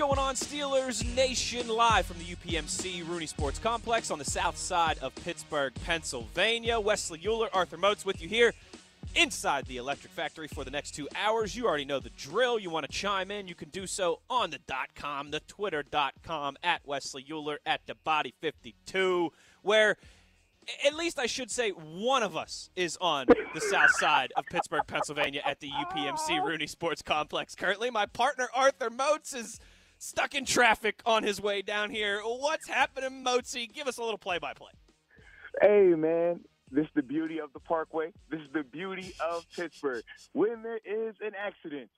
Going on, Steelers Nation? Live from the UPMC Rooney Sports Complex on the south side of Pittsburgh, Pennsylvania. Wesley Euler, Arthur Moats with you here inside the Electric Factory for the next two hours. You already know the drill. You want to chime in, you can do so on the dot com, the Twitter dot com, at Wesley Euler, at the Body 52, where at least I should say one of us is on the south side of Pittsburgh, Pennsylvania at the UPMC Rooney Sports Complex currently. My partner Arthur Moats is stuck in traffic on his way down here. What's happening, Moatsy? Give us a little play by play. Hey, man. This is the beauty of the Parkway. This is the beauty of Pittsburgh. When there is an accident,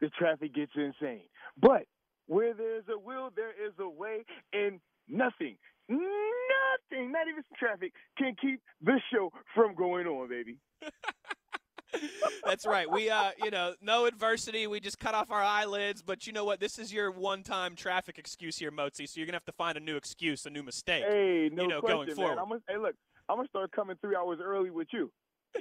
the traffic gets insane. But where there's a will, there is a way, and nothing, nothing, not even some traffic, can keep the show from going on, baby. That's right. We, uh, you know, no adversity. We just cut off our eyelids. But you know what? This is your one-time traffic excuse here, Mozi. So you're gonna have to find a new excuse, a new mistake. Hey, no you know, question, going man. forward. I'm gonna, hey, look, I'm gonna start coming three hours early with you.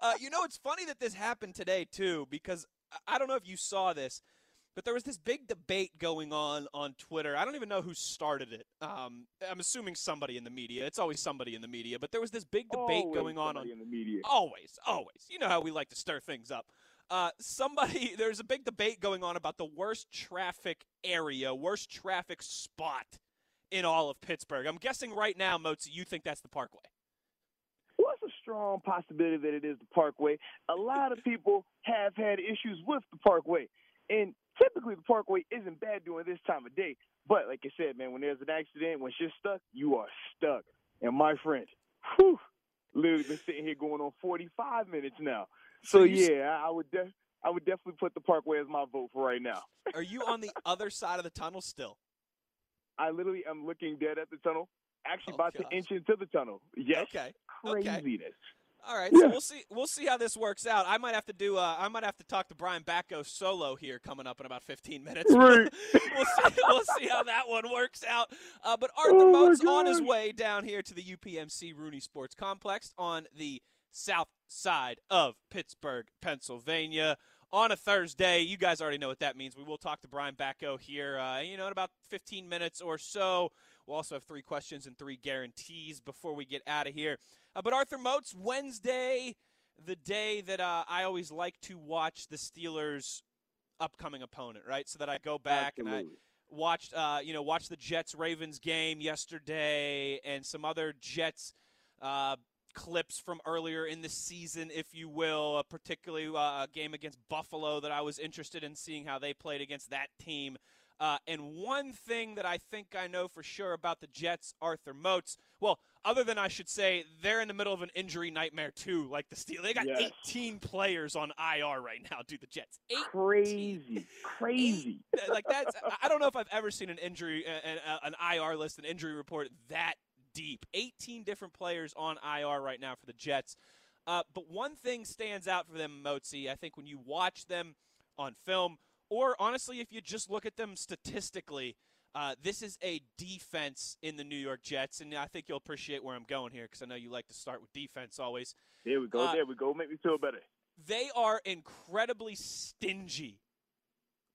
uh, you know, it's funny that this happened today too, because I don't know if you saw this, but there was this big debate going on on Twitter. I don't even know who started it. Um, I'm assuming somebody in the media. It's always somebody in the media, but there was this big debate Always going on on in the media. Always, always. You know how we like to stir things up. Uh, somebody, there's a big debate going on about the worst traffic area, worst traffic spot in all of Pittsburgh. I'm guessing right now, Mozi, you think that's the Parkway. Well, it's a strong possibility that it is the Parkway. A lot of people have had issues with the Parkway, and typically the Parkway isn't bad during this time of day. But like I said, man, when there's an accident, when shit's stuck, you are stuck. And my friend, whew, literally been sitting here going on 45 minutes now. So, you s- yeah, I I would I would definitely put the Parkway as my vote for right now. Are you on the other side of the tunnel still? I literally am looking dead at the tunnel, actually Oh, about gosh. to inch into the tunnel. Yes, Okay. okay. All right, so we'll see. We'll see how this works out. I might have to do. Uh, I might have to talk to Brian Batko solo here coming up in about 15 minutes. Right. we'll see. We'll see how that one works out. Uh, but Arthur Oh, Moats on his way down here to the UPMC Rooney Sports Complex on the south side of Pittsburgh, Pennsylvania. On a Thursday, you guys already know what that means. We will talk to Brian Batko here, uh, you know, in about 15 minutes or so. We'll also have three questions and three guarantees before we get out of here. Uh, but Arthur Moats, Wednesday, the day that uh, I always like to watch the Steelers' upcoming opponent, right? So that I go back and I watched, uh, you know, watched the Jets Ravens game yesterday and some other Jets uh, clips from earlier in the season, if you will, uh, particularly uh, a game against Buffalo that I was interested in seeing how they played against that team. Uh, and one thing that I think I know for sure about the Jets, Arthur Moats, well, other than I should say they're in the middle of an injury nightmare too, like the Steelers. They got Yes. 18 players on IR right now, dude. The Jets, eight Crazy, crazy. like that's I don't know if I've ever seen an injury an, an IR list an injury report that deep 18 different players on IR right now for the Jets uh, but one thing stands out for them Mozi I think when you watch them on film or honestly if you just look at them statistically uh, this is a defense in the New York Jets and I think you'll appreciate where I'm going here because I know you like to start with defense always There we go. Uh, there we go. Make me feel better. they are incredibly stingy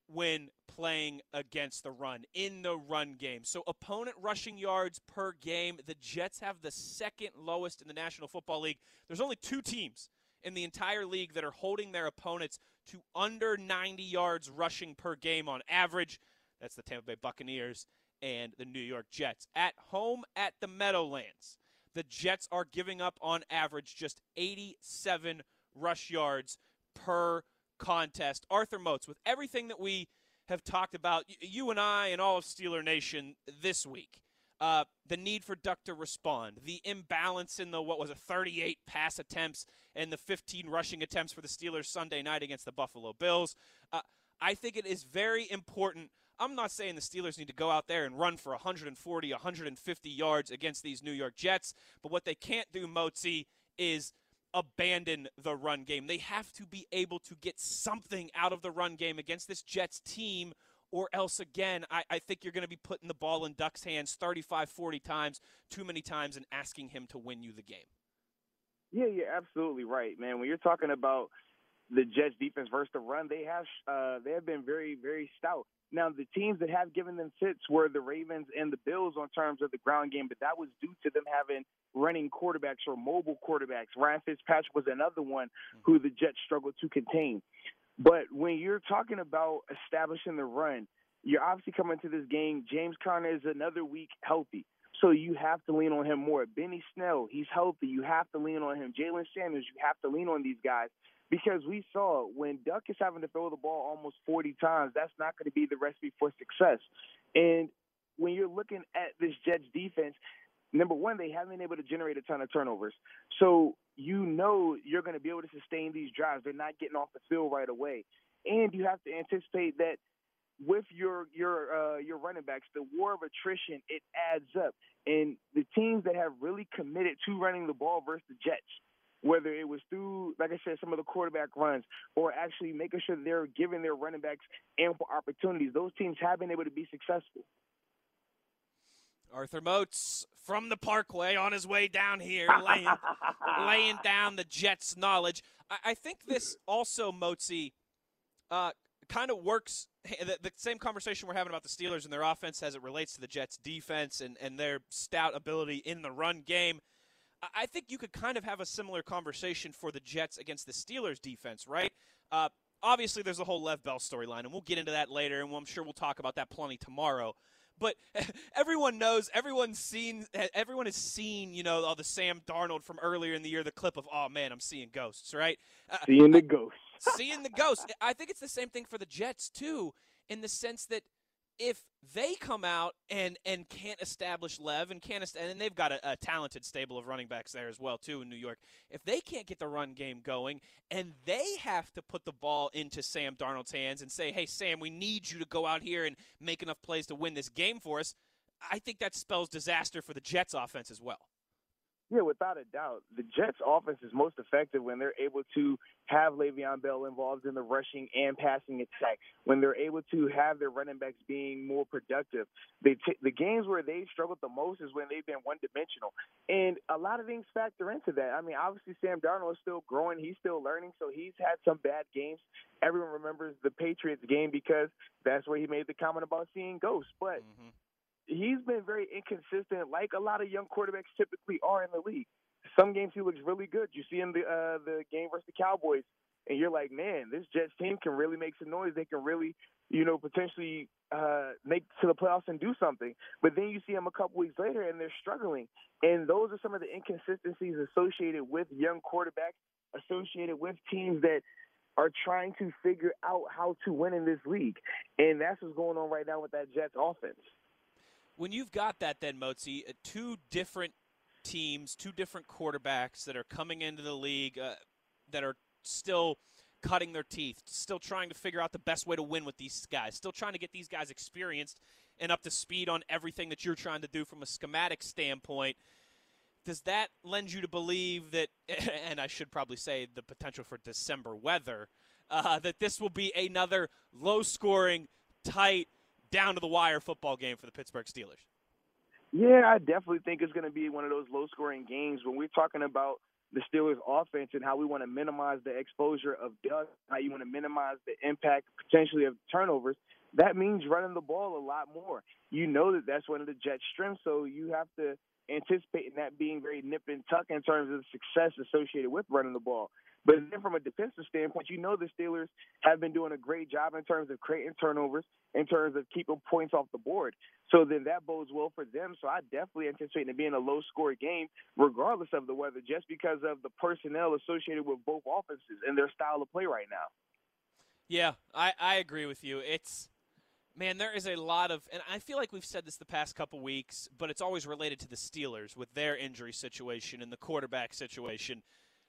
when playing against the run in the run game. So opponent rushing yards per game, the Jets have the second lowest in the National Football League. There's only two teams in the entire league that are holding their opponents to under 90 yards rushing per game on average. That's the Tampa Bay Buccaneers and the New York Jets. At home at the Meadowlands, the Jets are giving up on average just 87 rush yards per contest. Arthur Moats, with everything that we have talked about, you and I and all of Steeler Nation this week, uh, the need for Duck to respond, the imbalance in the what was a 38 pass attempts and the 15 rushing attempts for the Steelers Sunday night against the Buffalo Bills. Uh, I think it is very important I'm not saying the Steelers need to go out there and run for 140, 150 yards against these New York Jets, but what they can't do, Motzi, is abandon the run game. They have to be able to get something out of the run game against this Jets team, or else, again, I, I think you're going to be putting the ball in Duck's hands 35, 40 times, too many times, and asking him to win you the game. Yeah, you're absolutely right, man. When you're talking about the Jets defense versus the run, they have uh, they have been very very stout. Now the teams that have given them fits were the Ravens and the Bills on terms of the ground game, but that was due to them having running quarterbacks or mobile quarterbacks. Ryan Fitzpatrick was another one who the Jets struggled to contain. But when you're talking about establishing the run, you're obviously coming to this game. James Conner is another week healthy. So you have to lean on him more. Benny Snell, he's healthy. You have to lean on him. Jaylen Samuels, you have to lean on these guys because we saw when Duck is having to throw the ball almost 40 times, that's not going to be the recipe for success. And when you're looking at this Jets defense, number one, they haven't been able to generate a ton of turnovers. So you know you're going to be able to sustain these drives. They're not getting off the field right away. And you have to anticipate that with your your uh, your running backs, the war of attrition it adds up, and the teams that have really committed to running the ball versus the Jets, whether it was through, like I said, some of the quarterback runs, or actually making sure they're giving their running backs ample opportunities, those teams have been able to be successful. Arthur Moats from the Parkway on his way down here, laying laying down the Jets' knowledge. I, I think this also, Moatsy, uh, kind of works the, the, same conversation we're having about the Steelers and their offense as it relates to the Jets' defense and, and their stout ability in the run game. I think you could kind of have a similar conversation for the Jets against the Steelers' defense, right? Uh, obviously, there's the whole Lev Bell storyline, and we'll get into that later, and I'm sure we'll talk about that plenty tomorrow. But everyone knows, everyone's seen, everyone has seen, you know, all the Sam Darnold from earlier in the year, the clip of, oh man, I'm seeing ghosts, right? Uh, seeing the ghosts. seeing the ghosts. I think it's the same thing for the Jets too, in the sense that if they come out and and can't establish Lev and can't and they've got a, a, talented stable of running backs there as well too in New York. If they can't get the run game going and they have to put the ball into Sam Darnold's hands and say, "Hey Sam, we need you to go out here and make enough plays to win this game for us," I think that spells disaster for the Jets offense as well. Yeah, without a doubt. The Jets' offense is most effective when they're able to have Le'Veon Bell involved in the rushing and passing attack, when they're able to have their running backs being more productive. They t- the games where they've struggled the most is when they've been one dimensional. And a lot of things factor into that. I mean, obviously, Sam Darnold is still growing, he's still learning, so he's had some bad games. Everyone remembers the Patriots game because that's where he made the comment about seeing ghosts. But mm-hmm he's been very inconsistent, like a lot of young quarterbacks typically are in the league. Some games he looks really good. You see in the uh, the game versus the Cowboys, and you're like, man, this Jets team can really make some noise. They can really, you know, potentially uh, make to the playoffs and do something. But then you see them a couple weeks later, and they're struggling. And those are some of the inconsistencies associated with young quarterbacks, associated with teams that are trying to figure out how to win in this league. And that's what's going on right now with that Jets offense when you've got that, then Motzi, uh, two different teams, two different quarterbacks that are coming into the league uh, that are still cutting their teeth, still trying to figure out the best way to win with these guys, still trying to get these guys experienced and up to speed on everything that you're trying to do from a schematic standpoint. Does that lend you to believe that, and I should probably say the potential for December weather, uh, that this will be another low scoring, tight, down to the wire football game for the Pittsburgh Steelers. Yeah, I definitely think it's going to be one of those low scoring games when we're talking about the Steelers offense and how we want to minimize the exposure of Duck, how you want to minimize the impact potentially of turnovers. That means running the ball a lot more. You know that that's one of the Jets' strengths, so you have to anticipate that being very nip and tuck in terms of the success associated with running the ball. But then from a defensive standpoint, you know the Steelers have been doing a great job in terms of creating turnovers, in terms of keeping points off the board. So then that bodes well for them. So I definitely anticipate it being a low score game, regardless of the weather, just because of the personnel associated with both offenses and their style of play right now. Yeah, I, I agree with you. It's man, there is a lot of, and I feel like we've said this the past couple weeks, but it's always related to the Steelers with their injury situation and the quarterback situation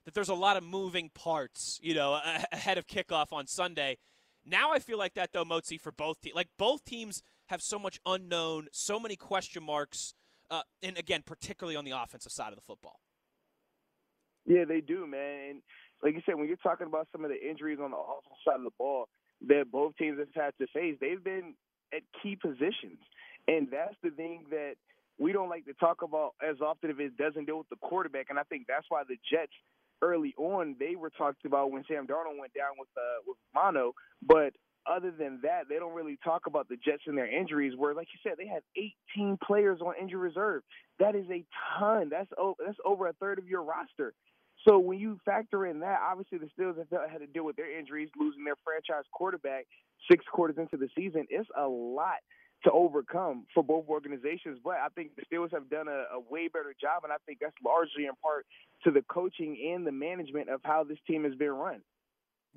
that there's a lot of moving parts, you know, ahead of kickoff on Sunday. Now I feel like that though, Motzi, for both teams. Like both teams have so much unknown, so many question marks, uh, and again, particularly on the offensive side of the football. Yeah, they do, man. And like you said, when you're talking about some of the injuries on the offensive side of the ball that both teams have had to face, they've been at key positions, and that's the thing that we don't like to talk about as often if it doesn't deal with the quarterback. And I think that's why the Jets early on they were talked about when Sam Darnold went down with uh, with mono, but other than that, they don't really talk about the Jets and their injuries. Where, like you said, they have 18 players on injury reserve. That is a ton. That's over, that's over a third of your roster. So when you factor in that, obviously the Steelers have had to deal with their injuries, losing their franchise quarterback six quarters into the season. It's a lot to overcome for both organizations. But I think the Steelers have done a, a, way better job, and I think that's largely in part to the coaching and the management of how this team has been run.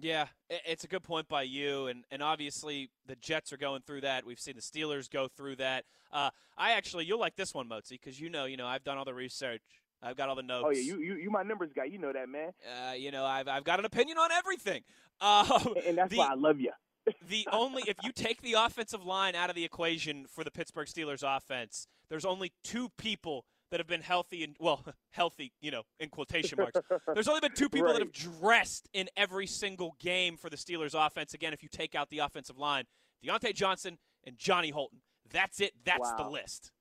Yeah, it's a good point by you, and and obviously the Jets are going through that. We've seen the Steelers go through that. Uh, I actually you'll like this one, Motzi, because you know, you know, I've done all the research. I've got all the notes. Oh yeah, you you you my numbers guy. You know that, man. Uh, you know, I've I've got an opinion on everything. Um, and that's the, why I love you. The only if you take the offensive line out of the equation for the Pittsburgh Steelers offense, there's only two people that have been healthy and well, healthy, you know, in quotation marks. There's only been two people right. that have dressed in every single game for the Steelers offense. Again, if you take out the offensive line, Diontae Johnson and Johnny Holton. That's it. That's wow. the list.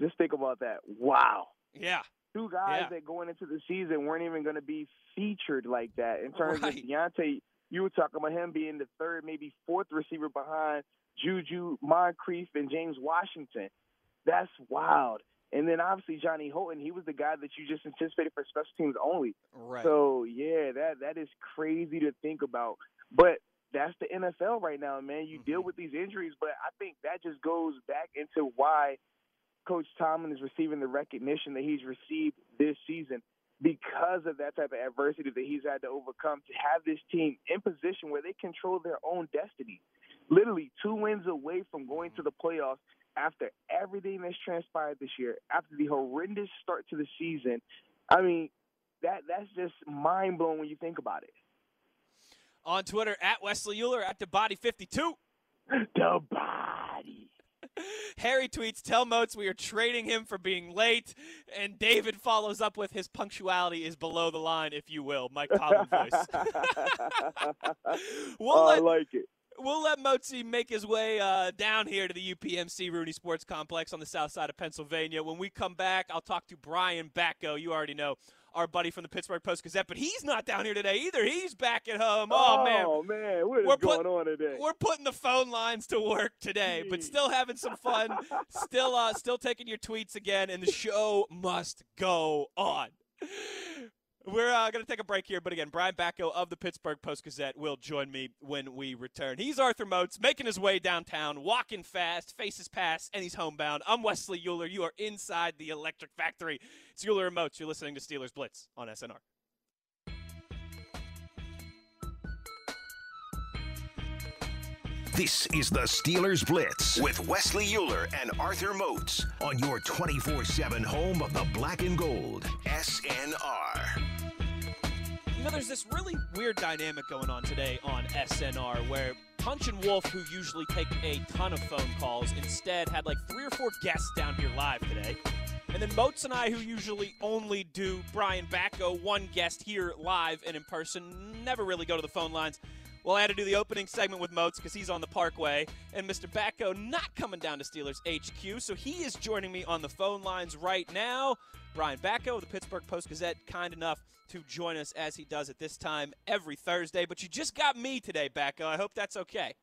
Just think about that. Wow. Yeah. Two guys yeah. that going into the season weren't even going to be featured like that. In terms right. of Diontae, you were talking about him being the third, maybe fourth receiver behind Juju, Moncrief, and James Washington. That's wild. And then obviously Johnny Holton, he was the guy that you just anticipated for special teams only. Right. So yeah, that that is crazy to think about. But that's the NFL right now, man. You mm-hmm. deal with these injuries, but I think that just goes back into why Coach Tomlin is receiving the recognition that he's received this season because of that type of adversity that he's had to overcome to have this team in position where they control their own destiny. Literally two wins away from going to the playoffs after everything that's transpired this year, after the horrendous start to the season, I mean, that that's just mind blowing when you think about it. On Twitter at Wesley Euler at the body fifty two. The body. Harry tweets, "Tell Moats we are trading him for being late," and David follows up with, "His punctuality is below the line, if you will." Mike Tomlin voice. we'll oh, let, I like it we'll let Motzi make his way uh, down here to the UPMC Rooney Sports Complex on the south side of Pennsylvania. When we come back, I'll talk to Brian Batko. You already know our buddy from the Pittsburgh Post Gazette, but he's not down here today either. He's back at home. Oh, oh man. Oh man, what is we're going put, on today? We're putting the phone lines to work today, but still having some fun. still, uh, still taking your tweets again, and the show must go on. We're uh, going to take a break here, but again, Brian Batko of the Pittsburgh Post Gazette will join me when we return. He's Arthur Moats, making his way downtown, walking fast, faces past, and he's homebound. I'm Wesley Euler. You are inside the Electric Factory. It's Euler and Moats. You're listening to Steelers Blitz on SNR. This is the Steelers Blitz with Wesley Euler and Arthur Moats on your 24 7 home of the black and gold, SNR. You know, there's this really weird dynamic going on today on SNR where Punch and Wolf, who usually take a ton of phone calls, instead had like three or four guests down here live today. And then Moats and I, who usually only do Brian Batko, one guest here live and in person, never really go to the phone lines. Well, I had to do the opening segment with Moats because he's on the Parkway, and Mr. Batko not coming down to Steelers HQ, so he is joining me on the phone lines right now. Brian Batko of the Pittsburgh Post Gazette, kind enough to join us as he does at this time every Thursday. But you just got me today, Batko. I hope that's okay.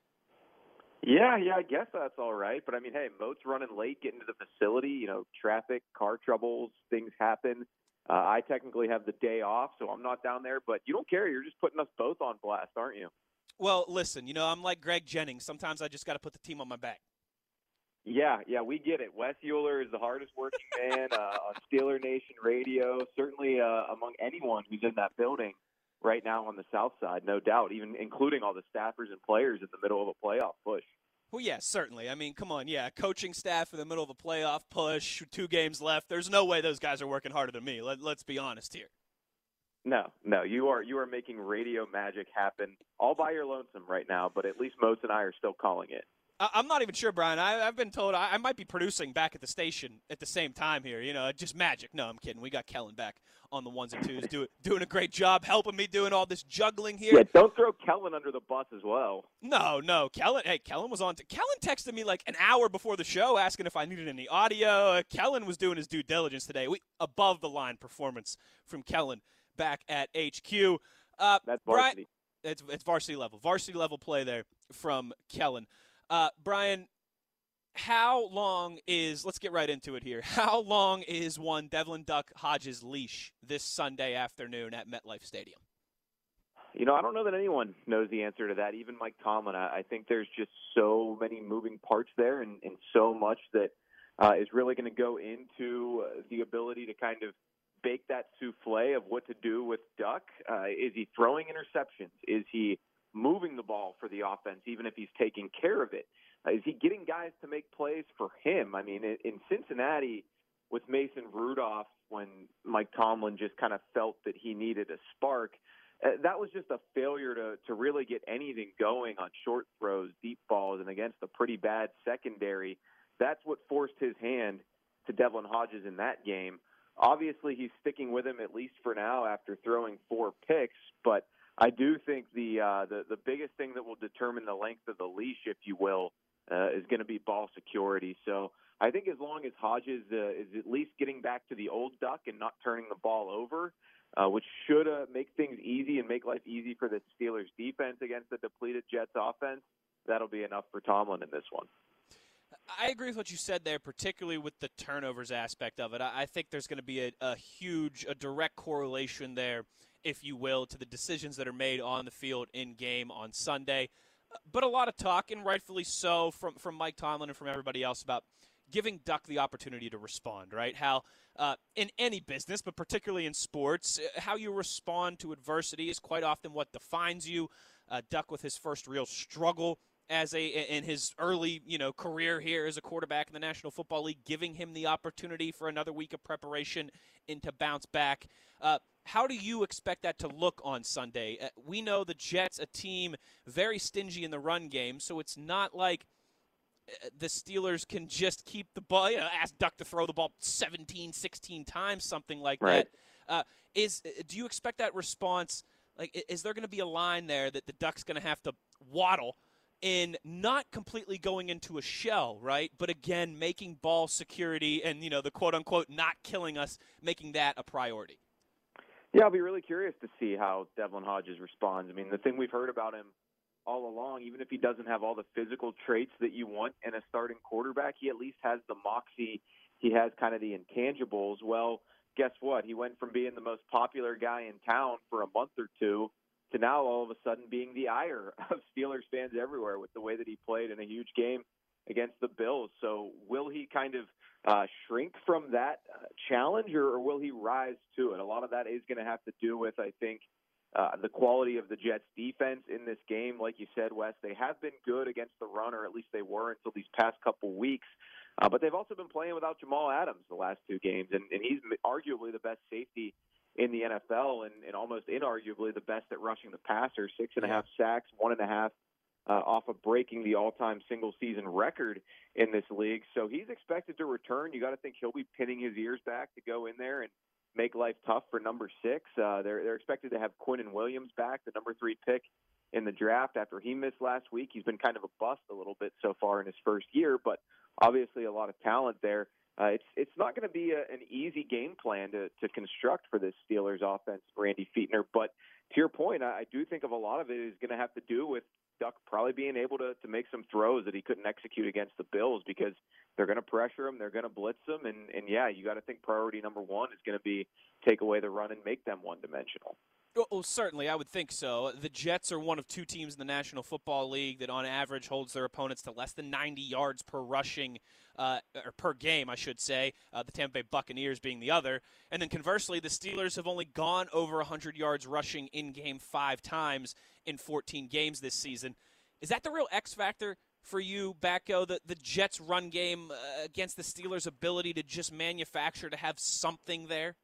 Yeah, yeah, I guess that's all right. But I mean, hey, Moat's running late, getting to the facility. You know, traffic, car troubles, things happen. Uh, I technically have the day off, so I'm not down there. But you don't care. You're just putting us both on blast, aren't you? Well, listen, you know, I'm like Greg Jennings. Sometimes I just got to put the team on my back. Yeah, yeah, we get it. Wes Euler is the hardest working man uh, on Steeler Nation Radio, certainly uh, among anyone who's in that building right now on the South Side, no doubt, even including all the staffers and players in the middle of a playoff push. Well, yeah, certainly. I mean, come on, yeah, coaching staff in the middle of a playoff push, two games left. There's no way those guys are working harder than me. Let, let's be honest here. No, no, you are you are making radio magic happen all by your lonesome right now. But at least Moats and I are still calling it. I'm not even sure, Brian. I, have been told I, I, might be producing back at the station at the same time here. You know, just magic. No, I'm kidding. We got Kellen back on the ones and twos, do, doing a great job helping me doing all this juggling here. Yeah, don't throw Kellen under the bus as well. No, no, Kellen. Hey, Kellen was on. T- Kellen texted me like an hour before the show asking if I needed any audio. Uh, Kellen was doing his due diligence today. We above the line performance from Kellen back at HQ. Uh, That's varsity. Brian, it's, it's varsity level. Varsity level play there from Kellen. Uh, Brian, how long is let's get right into it here. How long is one Devlin Duck Hodges leash this Sunday afternoon at MetLife Stadium? You know, I don't know that anyone knows the answer to that. Even Mike Tomlin. I, think there's just so many moving parts there, and, and so much that uh, is really going to go into uh, the ability to kind of bake that souffle of what to do with Duck. Uh, is he throwing interceptions? Is he moving the ball for the offense, even if he's taking care of it? Uh, is he getting guys to make plays for him? I mean, in, in Cincinnati with Mason Rudolph, when Mike Tomlin just kind of felt that he needed a spark, uh, that was just a failure to to really get anything going on short throws, deep balls, and against a pretty bad secondary. That's what forced his hand to Devlin Hodges in that game. Obviously, he's sticking with him at least for now after throwing four picks, but I do think the uh, the the biggest thing that will determine the length of the leash, if you will, uh, is going to be ball security. So I think as long as Hodges uh, is at least getting back to the old duck and not turning the ball over, uh, which should uh, make things easy and make life easy for the Steelers defense against the depleted Jets offense, that'll be enough for Tomlin in this one. I agree with what you said there, particularly with the turnovers aspect of it. I think there's going to be a, a huge, a direct correlation there, if you will, to the decisions that are made on the field in game on Sunday but a lot of talk, and rightfully so, from from Mike Tomlin and from everybody else about giving Duck the opportunity to respond. Right? How uh, in any business, but particularly in sports, uh, how you respond to adversity is quite often what defines you. Uh, Duck with his first real struggle as a in his early you know career here as a quarterback in the National Football League, giving him the opportunity for another week of preparation and to bounce back. Uh, how do you expect that to look on Sunday? Uh, we know the Jets, a team very stingy in the run game, so it's not like uh, the Steelers can just keep the ball, you know, ask Duck to throw the ball 17, 16 times, something like right. that. Uh, is uh, do you expect that response? Like, is there going to be a line there that the Duck's going to have to waddle in not completely going into a shell, right? But again, making ball security and you know the quote unquote not killing us, making that a priority. Yeah, I'll be really curious to see how Devlin Hodges responds. I mean, the thing we've heard about him all along, even if he doesn't have all the physical traits that you want in a starting quarterback, he at least has the moxie. He has kind of the intangibles. Well, guess what? He went from being the most popular guy in town for a month or two to now all of a sudden being the ire of Steelers fans everywhere with the way that he played in a huge game against the Bills. So will he kind of uh, shrink from that uh, challenge, or, will he rise to it? A lot of that is going to have to do with, I think, uh, the quality of the Jets' defense in this game. Like you said, Wes, they have been good against the run, or at least they were until these past couple weeks. Uh, but they've also been playing without Jamal Adams the last two games, and, and he's arguably the best safety in the NFL and, and almost inarguably the best at rushing the passer. Six and a half sacks, one and a half uh, off of breaking the all-time single-season record in this league. So he's expected to return. You got to think he'll be pinning his ears back to go in there and make life tough for number six. Uh, they're they're expected to have Quinnen Williams back, the number three pick in the draft after he missed last week. He's been kind of a bust a little bit so far in his first year, but obviously a lot of talent there. Uh, it's it's not going to be a, an easy game plan to to construct for this Steelers offense, Randy Fichtner. But to your point, I, I do think of a lot of it is going to have to do with Duck probably being able to to make some throws that he couldn't execute against the Bills because they're going to pressure him, they're going to blitz him, and and yeah, you got to think priority number one is going to be take away the run and make them one dimensional. Oh, certainly, I would think so. The Jets are one of two teams in the National Football League that, on average, holds their opponents to less than 90 yards per rushing uh, or per game, I should say. Uh, the Tampa Bay Buccaneers being the other, and then conversely, the Steelers have only gone over 100 yards rushing in game five times in 14 games this season. Is that the real X factor for you, Batko? The the Jets' run game uh, against the Steelers' ability to just manufacture to have something there.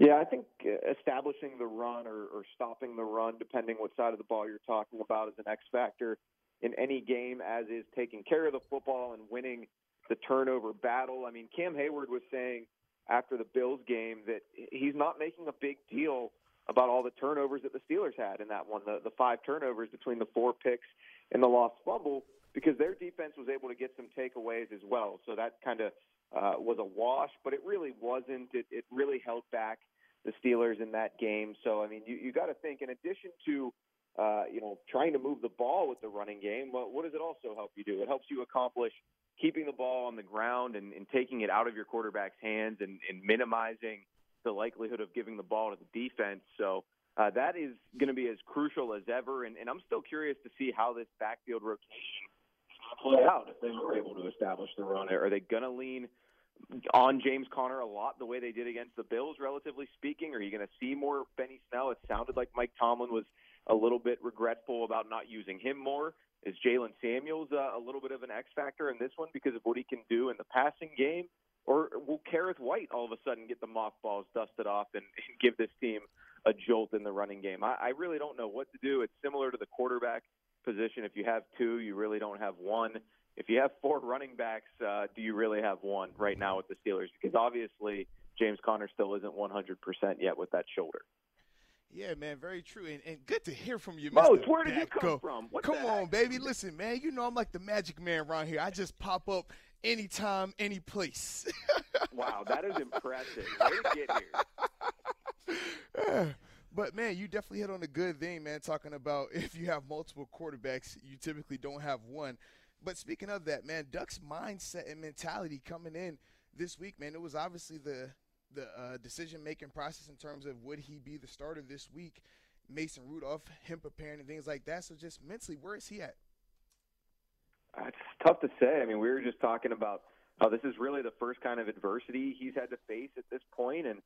Yeah, I think uh, establishing the run or, or stopping the run, depending what side of the ball you're talking about, is an X factor in any game, as is taking care of the football and winning the turnover battle. I mean, Cam Heyward was saying after the Bills game that he's not making a big deal about all the turnovers that the Steelers had in that one, the, the five turnovers between the four picks and the lost fumble, because their defense was able to get some takeaways as well. So that kind of uh, was a wash, but it really wasn't. It, it really held back the Steelers in that game. So I mean, you, you got to think in addition to uh, you know trying to move the ball with the running game, well, what does it also help you do? It helps you accomplish keeping the ball on the ground and, and taking it out of your quarterback's hands and, and minimizing the likelihood of giving the ball to the defense. So uh, that is going to be as crucial as ever. And, and I'm still curious to see how this backfield rotation play out if they were able to establish the run. Are they going to lean on James Conner a lot the way they did against the Bills, relatively speaking? Are you going to see more Benny Snell? It sounded like Mike Tomlin was a little bit regretful about not using him more. Is Jaylen Samuels uh, a little bit of an X factor in this one because of what he can do in the passing game? Or will Kerrith Whyte all of a sudden get the mothballs dusted off and, and give this team a jolt in the running game? I, I really don't know what to do. It's similar to the quarterback position. If you have two, you really don't have one. If you have four running backs, uh, do you really have one right now with the Steelers? Because obviously James Conner still isn't 100% yet with that shoulder. Yeah, man, very true, and, and good to hear from you, Mr. Most, where did you come from? What come on, baby. Listen, man, you know I'm like the magic man around here. I just pop up anytime, any place. wow, that is impressive. Way to get here. But man, you definitely hit on a good thing, man. Talking about if you have multiple quarterbacks, you typically don't have one. But speaking of that, man, Duck's mindset and mentality coming in this week, man, it was obviously the the uh, decision making process in terms of would he be the starter this week, Mason Rudolph, him preparing and things like that. So just mentally, where is he at? Uh, it's tough to say. I mean, we were just talking about how this is really the first kind of adversity he's had to face at this point, and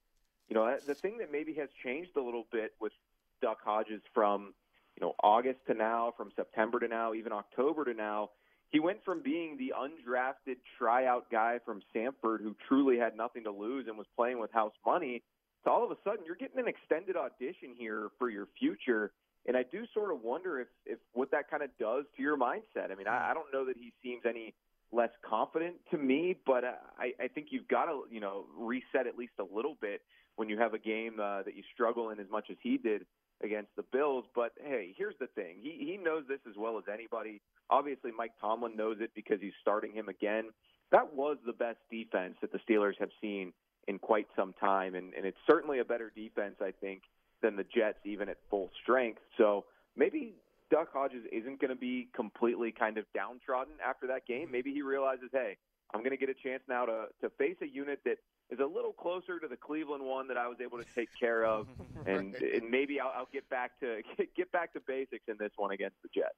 you know, the thing that maybe has changed a little bit with Duck Hodges from you know August to now, from September to now, even October to now he went from being the undrafted tryout guy from Samford who truly had nothing to lose and was playing with house money to all of a sudden you're getting an extended audition here for your future. And I do sort of wonder if, if what that kind of does to your mindset. I mean, I, I don't know that he seems any less confident to me, but I, I think you've got to, you know, reset at least a little bit when you have a game uh, that you struggle in as much as he did against the Bills. But hey, here's the thing: he he knows this as well as anybody. Obviously, Mike Tomlin knows it because he's starting him again. That was the best defense that the Steelers have seen in quite some time, and, and it's certainly a better defense, I think, than the Jets, even at full strength. So maybe Duck Hodges isn't going to be completely kind of downtrodden after that game. Maybe he realizes, hey, I'm going to get a chance now to to face a unit that is a little closer to the Cleveland one that I was able to take care of, and, and maybe I'll, I'll get back to get back to basics in this one against the Jets.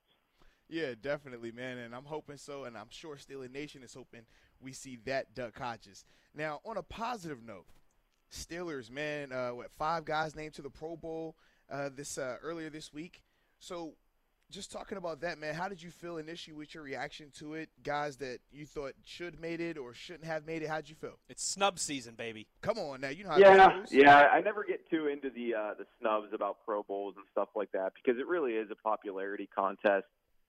Yeah, definitely, man, and I'm hoping so, and I'm sure Steeler Nation is hoping we see that Duck Hodges. Now, on a positive note, Steelers, man, uh, what five guys named to the Pro Bowl uh, this uh, earlier this week. So just talking about that, man, how did you feel initially with your reaction to it? Guys that you thought should made it or shouldn't have made it, how'd you feel? It's snub season, baby. Come on now, you know how yeah, yeah. I never get too into the uh, the snubs about Pro Bowls and stuff like that because it really is a popularity contest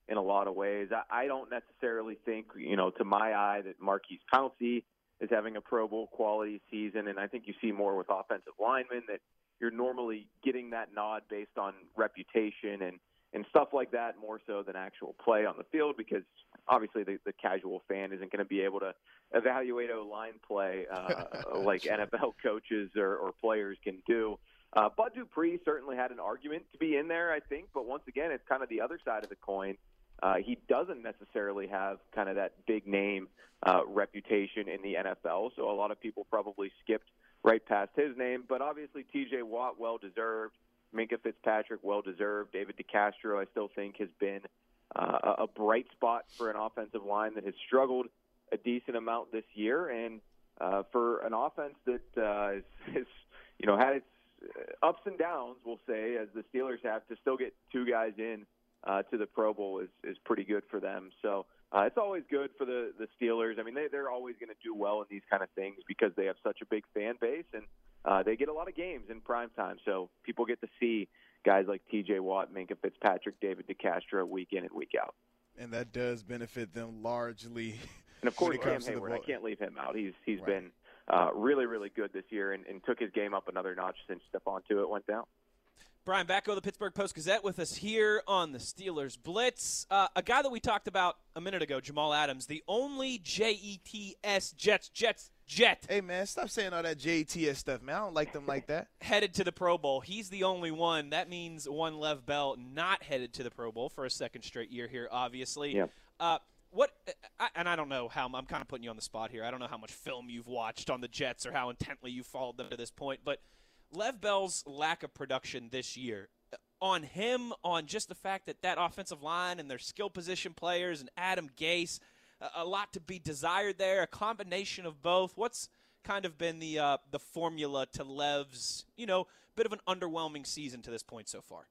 in a lot of ways. I, I don't necessarily think, you know, to my eye, that Maurkice Pouncey is having a Pro Bowl quality season, and I think you see more with offensive linemen that you're normally getting that nod based on reputation and and stuff like that more so than actual play on the field because obviously the, the casual fan isn't going to be able to evaluate O line play uh, like NFL coaches or, or players can do. Uh, Bud Dupree certainly had an argument to be in there, I think, but once again, it's kind of the other side of the coin. Uh, he doesn't necessarily have kind of that big name uh, reputation in the NFL, so a lot of people probably skipped right past his name. But obviously, T.J. Watt, well deserved. Minkah Fitzpatrick, well deserved. David DeCastro, I still think, has been uh, a bright spot for an offensive line that has struggled a decent amount this year, and uh, for an offense that uh, is, you know, had its ups and downs, we'll say, as the Steelers have, to still get two guys in uh, to the Pro Bowl is is pretty good for them. So uh, it's always good for the the Steelers. I mean, they they're always going to do well in these kind of things because they have such a big fan base and uh, they get a lot of games in prime time. So people get to see guys like T.J. Watt, Minkah Fitzpatrick, David DeCastro week in and week out. And that does benefit them largely. And of course, Cam Heyward. I can't leave him out. He's he's right. been uh, really really good this year and, and took his game up another notch since Stephon Tuitt went down. Brian Batko, the Pittsburgh Post Gazette, with us here on the Steelers Blitz. Uh, a guy that we talked about a minute ago, Jamal Adams, the only J E T S Jets Jets Jet. Hey man, stop saying all that J E T S stuff, man. I don't like them like that. headed to the Pro Bowl. He's the only one. That means one Lev Bell not headed to the Pro Bowl for a second straight year here, obviously. Yeah. Uh, what I, and I don't know how I'm kind of putting you on the spot here. I don't know how much film you've watched on the Jets or how intently you followed them to this point, but Lev Bell's lack of production this year on him, on just the fact that that offensive line and their skill position players and Adam Gase, a, lot to be desired there, a combination of both. What's kind of been the uh, the formula to Lev's, you know, bit of an underwhelming season to this point so far?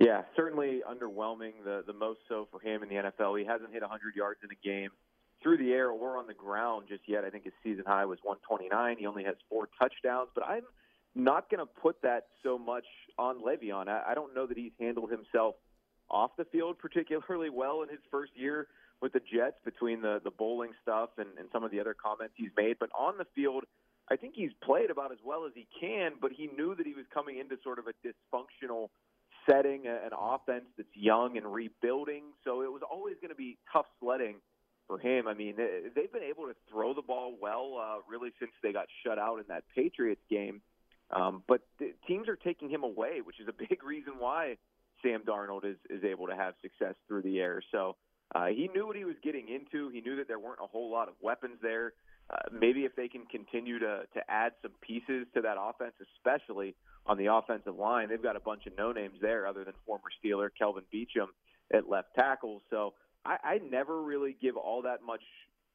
Yeah, certainly underwhelming. The the most so for him in the NFL. He hasn't hit 100 yards in a game through the air or on the ground just yet. I think his season high was 129. He only has four touchdowns, but I'm not going to put that so much on Le'Veon. I, I don't know that he's handled himself off the field particularly well in his first year with the Jets between the the bowling stuff and, and some of the other comments he's made. But on the field, I think he's played about as well as he can. But he knew that he was coming into sort of a dysfunctional setting, an offense that's young and rebuilding. So it was always going to be tough sledding for him. I mean, they've been able to throw the ball well, uh, really, since they got shut out in that Patriots game. Um, but the, teams are taking him away, which is a big reason why Sam Darnold is is able to have success through the air. So uh, he knew what he was getting into. He knew that there weren't a whole lot of weapons there. Uh, maybe if they can continue to to add some pieces to that offense, especially on the offensive line, they've got a bunch of no names there other than former Steeler Kelvin Beachum at left tackle. So I, I never really give all that much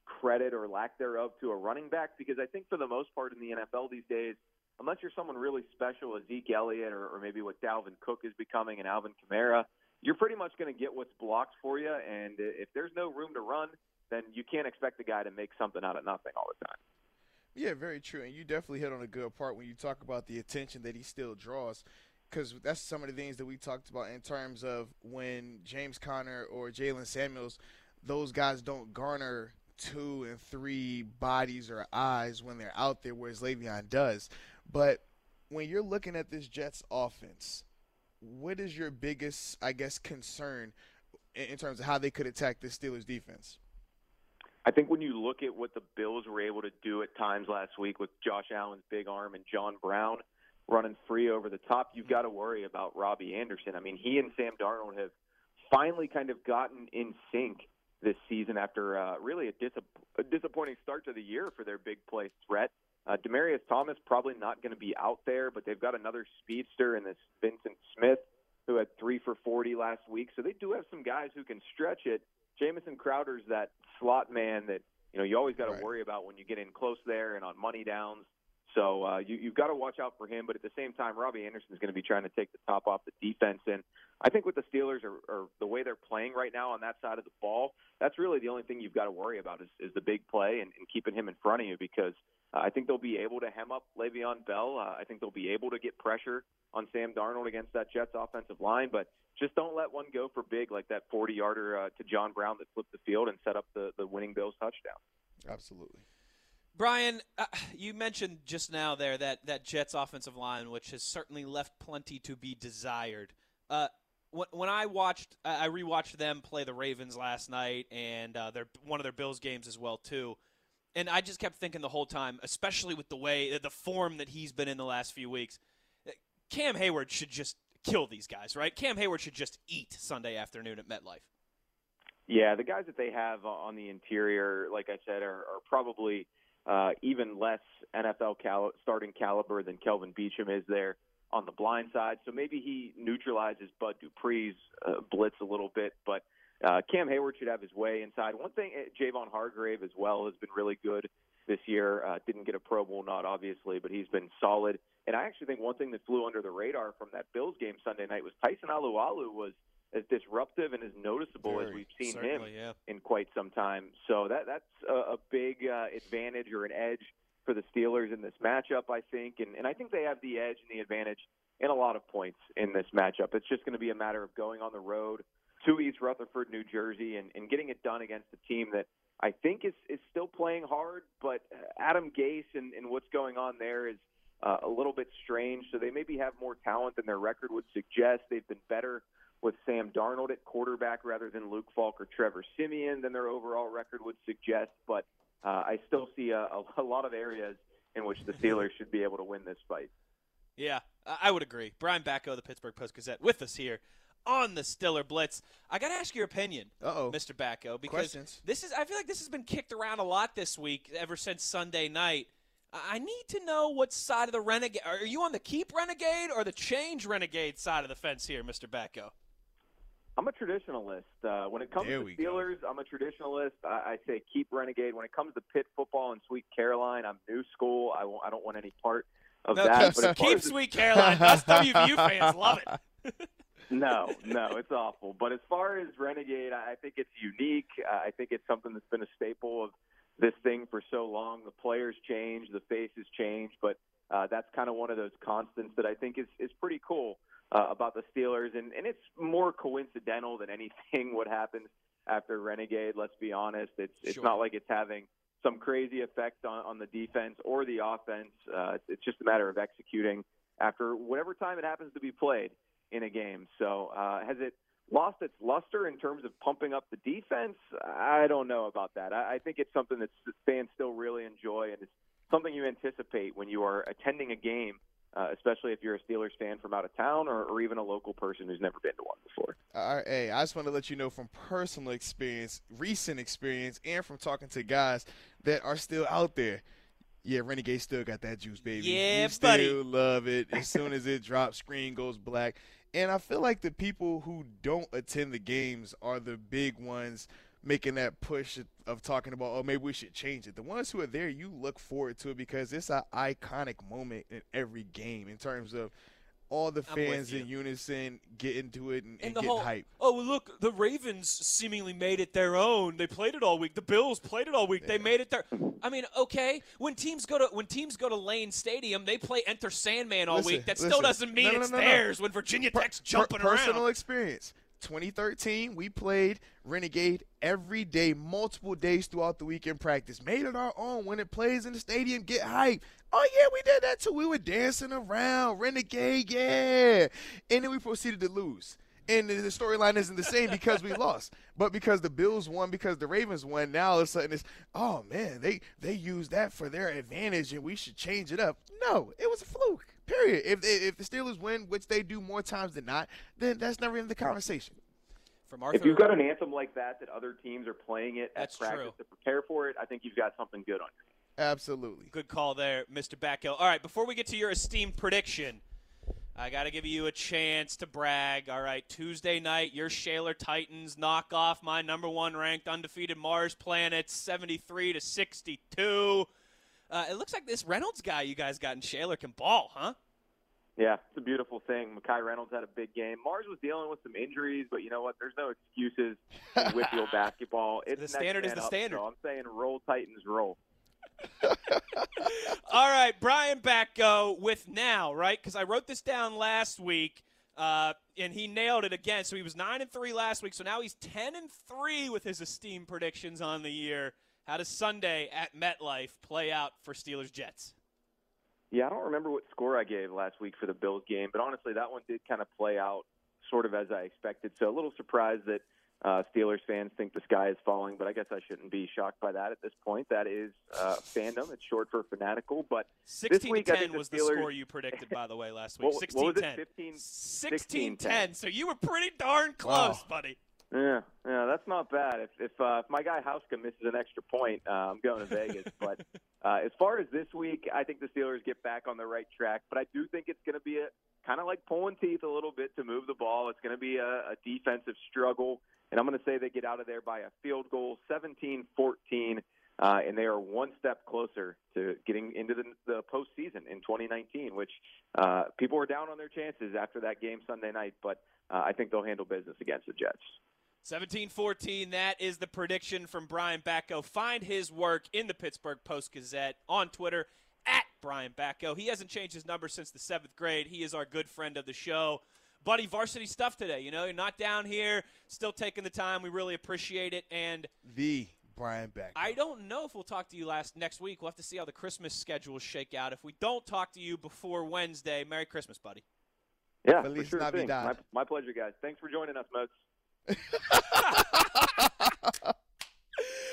credit or lack thereof to a running back because I think for the most part in the NFL these days unless you're someone really special, as Zeke Elliott or, or maybe what Dalvin Cook is becoming and Alvin Kamara, you're pretty much going to get what's blocked for you. And if there's no room to run, then you can't expect the guy to make something out of nothing all the time. Yeah, very true. And you definitely hit on a good part when you talk about the attention that he still draws. Because that's some of the things that we talked about in terms of when James Conner or Jaylen Samuels, those guys don't garner two and three bodies or eyes when they're out there, whereas Le'Veon does. But when you're looking at this Jets offense, what is your biggest, I guess, concern in terms of how they could attack the Steelers defense? I think when you look at what the Bills were able to do at times last week with Josh Allen's big arm and John Brown running free over the top, you've got to worry about Robbie Anderson. I mean, he and Sam Darnold have finally kind of gotten in sync this season after uh, really a, dis- a disappointing start to the year for their big play threat. Uh, Demaryius Thomas probably not going to be out there, but they've got another speedster in this Vyncint Smith who had three for 40 last week. So they do have some guys who can stretch it. Jamison Crowder's that slot man that you know you always got to right. worry about when you get in close there and on money downs. So uh, you, you've got to watch out for him. But at the same time, Robbie Anderson is going to be trying to take the top off the defense. And I think with the Steelers or, or the way they're playing right now on that side of the ball, that's really the only thing you've got to worry about is, is the big play and, and keeping him in front of you because uh, I think they'll be able to hem up Le'Veon Bell. Uh, I think they'll be able to get pressure on Sam Darnold against that Jets offensive line, but just don't let one go for big like that 40-yarder uh, to John Brown that flipped the field and set up the, the winning Bills touchdown. Absolutely. Brian, uh, you mentioned just now there that, that Jets offensive line, which has certainly left plenty to be desired. Uh, when, when I watched, I rewatched them play the Ravens last night, and uh, their one of their Bills games as well too. And I just kept thinking the whole time, especially with the way the form that he's been in the last few weeks, Cam Heyward should just kill these guys, right? Cam Heyward should just eat Sunday afternoon at MetLife. Yeah, the guys that they have on the interior, like I said, are, are probably uh, even less NFL cal- starting caliber than Kelvin Beachum is there on the blind side. So maybe he neutralizes Bud Dupree's uh, blitz a little bit, but uh, Cam Heyward should have his way inside. One thing, uh, Javon Hargrave as well has been really good this year. Uh, didn't get a Pro Bowl nod, obviously, but he's been solid. And I actually think one thing that flew under the radar from that Bills game Sunday night was Tyson Alualu was as disruptive and as noticeable as we've seen him yeah. in quite some time. So that that's a, a big uh, advantage or an edge for the Steelers in this matchup, I think, and and I think they have the edge and the advantage in a lot of points in this matchup. It's just going to be a matter of going on the road to East Rutherford, New Jersey, and, and getting it done against a team that I think is is still playing hard, but Adam Gase and, and what's going on there is uh, a little bit strange. So they maybe have more talent than their record would suggest. They've been better with Sam Darnold at quarterback rather than Luke Falk or Trevor Siemian than their overall record would suggest. But uh, I still see a, a, lot of areas in which the Steelers should be able to win this fight. Yeah, I I would agree. Brian Batko, the Pittsburgh Post Gazette, with us here on the Steeler Blitz. I got to ask your opinion, Uh oh. Mr. Batko, because Questions? this is I feel like this has been kicked around a lot this week ever since Sunday night. I I need to know what side of the renegade are you on the keep renegade or the change renegade side of the fence here, Mr. Batko? I'm a traditionalist. Uh, when it comes There to we go. Steelers, I'm a traditionalist. I, I say keep Renegade. When it comes to Pitt football and Sweet Caroline, I'm new school. I, I don't want any part of No, that. keep, but keep as the- Sweet Caroline. Us WVU fans love it. no, no, it's awful. But as far as Renegade, I think it's unique. Uh, I think it's something that's been a staple of this thing for so long. The players change, the faces change, but uh, that's kind of one of those constants that I think is is pretty cool uh, about the Steelers, and and it's more coincidental than anything what happens after Renegade. Let's be honest. It's it's Sure. not like it's having some crazy effect on, on the defense or the offense. Uh, it's just a matter of executing after whatever time it happens to be played in a game. So uh, has it lost its luster in terms of pumping up the defense? I don't know about that. I, I think it's something that fans still really enjoy, and it's something you anticipate when you are attending a game, uh, especially if you're a Steelers fan from out of town or, or even a local person who's never been to one before. All right, hey, I just want to let you know from personal experience, recent experience, and from talking to guys that are still out there. Yeah, Renegade still got that juice, baby. Yeah, we still buddy. love it. As soon as it drops, screen goes black. And I feel like the people who don't attend the games are the big ones making that push of talking about, oh, maybe we should change it. The ones who are there, you look forward to it because it's an iconic moment in every game in terms of all the fans in unison get into it and, and, And get whole hype. oh well, look, the Ravens seemingly made it their own. They played it all week. The Bills played it all week. They made it their. I mean, okay, when teams go to when teams go to Lane Stadium, they play Enter Sandman all Listen, week. That still doesn't mean No, no, it's no, theirs. When Virginia Per- Tech's per- jumping personal around. Personal experience. 2013, we played Renegade every day, multiple days throughout the week in practice. Made it our own. When it plays in the stadium, get hype. Oh yeah, we did that too. We were dancing around Renegade, yeah, and then we proceeded to lose. And the the storyline isn't the same because we lost, but because the Bills won, because the Ravens won. Now all of a sudden it's, oh man, they they used that for their advantage, and we should change it up. No, it was a fluke. Period. If if the Steelers win, which they do more times than not, then that's never in the conversation. From Arthur, If you've got an anthem like that that other teams are playing it at practice true. to prepare for it, I think you've got something good on your hands. Absolutely. Good call there, Mr. Batko. All right, before we get to your esteemed prediction, I got to give you a chance to brag. All right, Tuesday night, your Shaler Titans knock off my number one ranked undefeated Mars Planet, 73 to 62. Uh, it looks like this Reynolds guy you guys got in Shaler can ball, huh? Yeah, it's a beautiful thing. Makai Reynolds had a big game. Mars was dealing with some injuries, but you know what? There's no excuses in Whitfield basketball. It's The standard is the up, standard. So I'm saying roll Titans, roll. All right, Brian Batko with now, right? Because I wrote this down last week, uh, and he nailed it again. So he was nine and three last week. So now he's ten and three with his esteemed predictions on the year. How does Sunday at MetLife play out for Steelers Jets? Yeah, I don't remember what score I gave last week for the Bills game, but honestly, that one did kind of play out sort of as I expected. So a little surprised that uh, Steelers fans think the sky is falling, but I guess I shouldn't be shocked by that at this point. That is uh, fandom. It's short for fanatical, but Sixteen week, to I ten think the was the score you predicted, by the way, last week. what, what was it? 16-10. 16-10. So you were pretty darn close, Wow. buddy. Yeah, yeah, that's not bad. If if, uh, if my guy Hauschka misses an extra point, uh, I'm going to Vegas. but uh, as far as this week, I think the Steelers get back on the right track. But I do think it's going to be a kind of like pulling teeth a little bit to move the ball. It's going to be a, a defensive struggle, and I'm going to say they get out of there by a field goal, 17-14. uh, and they are one step closer to getting into the, the postseason in 2019. Which uh, people were down on their chances after that game Sunday night, but uh, I think they'll handle business against the Jets. 17-14, that is the prediction from Brian batko Find his work in the Pittsburgh Post-Gazette on Twitter at Brian batko He hasn't changed his number since the seventh grade. He is our good friend of the show. Buddy, varsity stuff today. You know, you're not down here, still taking the time. We really appreciate it. And the Brian batko I don't know if we'll talk to you last next week. We'll have to see how the Christmas schedules shake out. If we don't talk to you before Wednesday, Merry Christmas, buddy. Yeah, Feliz for sure Navidad. thing. My, my pleasure, guys. Thanks for joining us, Moats.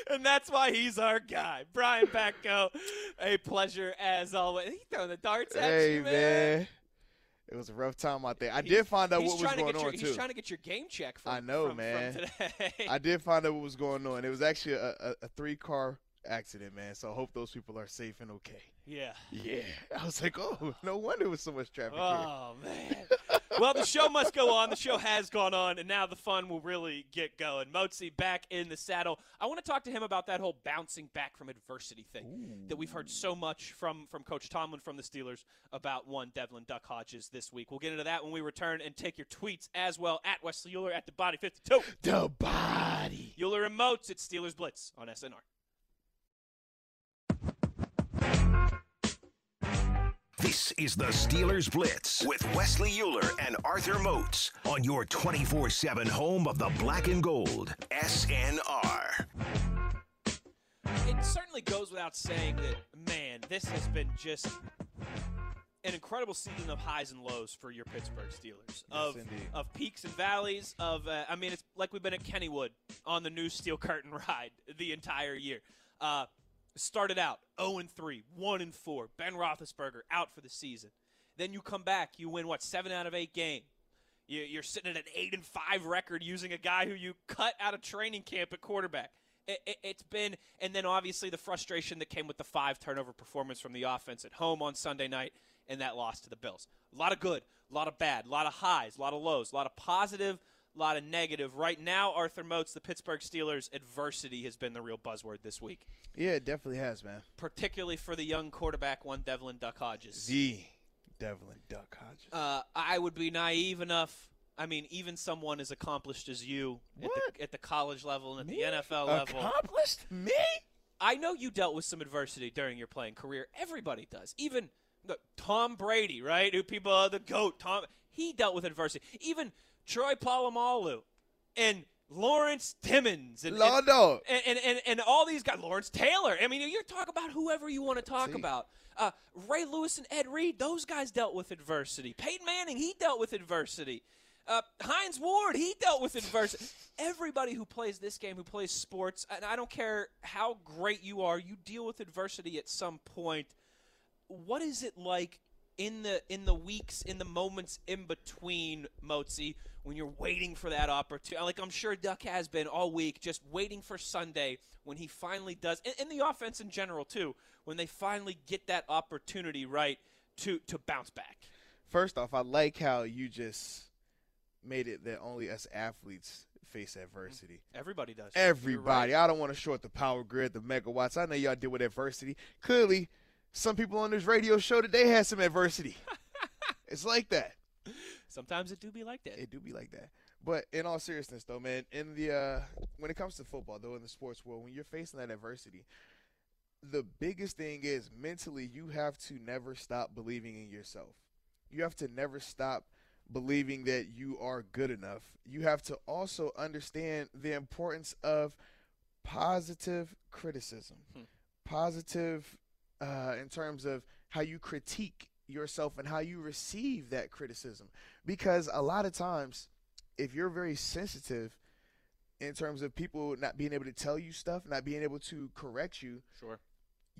and that's why he's our guy. Brian Batko, a pleasure as always. He throwing the darts at hey you, man. man. It was a rough time out there. I He's- did find out what was going your, on He's too. trying to get your game check from I know, from, man. From. I did find out what was going on. It was actually a, a, a three car accident, man. So I hope those people are safe and okay. yeah. Yeah. I was like, oh, no wonder there was so much traffic here. Oh man. well, the show must go on. The show has gone on, and now the fun will really get going. Motzi back in the saddle. I want to talk to him about that whole bouncing back from adversity thing that we've heard so much from from Coach Tomlin from the Steelers about one Devlin Duck Hodges this week. We'll get into that when we return and take your tweets as well at Wesley Euler at the Body Fifty Two. The body. Euler and Moats at Steelers Blitz on SNR. This is the Steelers Blitz with Wesley Euler and Arthur Moats on your 24 7 home of the black and gold. SNR. It certainly goes without saying that, man, this has been just an incredible season of highs and lows for your Pittsburgh Steelers. of indeed. of peaks and valleys. Of uh, I mean, it's like we've been at Kennywood on the new Steel Curtain ride the entire year. Uh, started out 0 and 3, 1 and 4. Ben Roethlisberger out for the season. Then you come back, you win what seven out of eight games. You- You're sitting at an eight and five record using a guy who you cut out of training camp at quarterback. It, it, it's been, and then obviously the frustration that came with the five turnover performance from the offense at home on Sunday night and that loss to the Bills. A lot of good, a lot of bad, a lot of highs, a lot of lows, a lot of positive, a lot of negative. Right now, Arthur Moats, the Pittsburgh Steelers, adversity has been the real buzzword this week, Yeah, it definitely has, man. particularly for the young quarterback one Devlin Duck Hodges. The Devlin Duck Hodges. uh, I would be naive enough. I mean, even someone as accomplished as you at the, at the college level and at Me? the NFL level, Accomplished? Me? I know you dealt with some adversity during your playing career. Everybody does. Even the, Tom Brady, right? Who people are the goat. Tom, he dealt with adversity. Even Troy Polamalu and Lawrence Timmons and, and, and, and, and, and all these guys, Lawrence Taylor. I mean, you're talking about whoever you want to talk about. Uh, Ray Lewis and Ed Reed, those guys dealt with adversity. Peyton Manning, he dealt with adversity. Uh, Hines Ward, he dealt with adversity. Everybody who plays this game, who plays sports, and I don't care how great you are, you deal with adversity at some point. What is it like in the in the weeks, in the moments in between, Motzi, when you're waiting for that opportunity? Like I'm sure Duck has been all week, just waiting for Sunday when he finally does, and, and the offense in general too, when they finally get that opportunity right to to bounce back. First off, I like how you just made it that only us athletes face adversity. Mm, everybody does. Everybody. right. I don't want to short the power grid, the megawatts. I know y'all deal with adversity. Clearly, some people on this radio show today had some adversity. it's like that. Sometimes it do be like that. It do be like that. But in all seriousness, though, man, in the uh, when it comes to football, though, in the sports world, when you're facing that adversity, the biggest thing is mentally you have to never stop believing in yourself. You have to never stop believing that you are good enough. You have to also understand the importance of positive criticism, Hmm. positive uh, in terms of how you critique yourself and how you receive that criticism. Because a lot of times, if you're very sensitive in terms of people not being able to tell you stuff, not being able to correct you, Sure.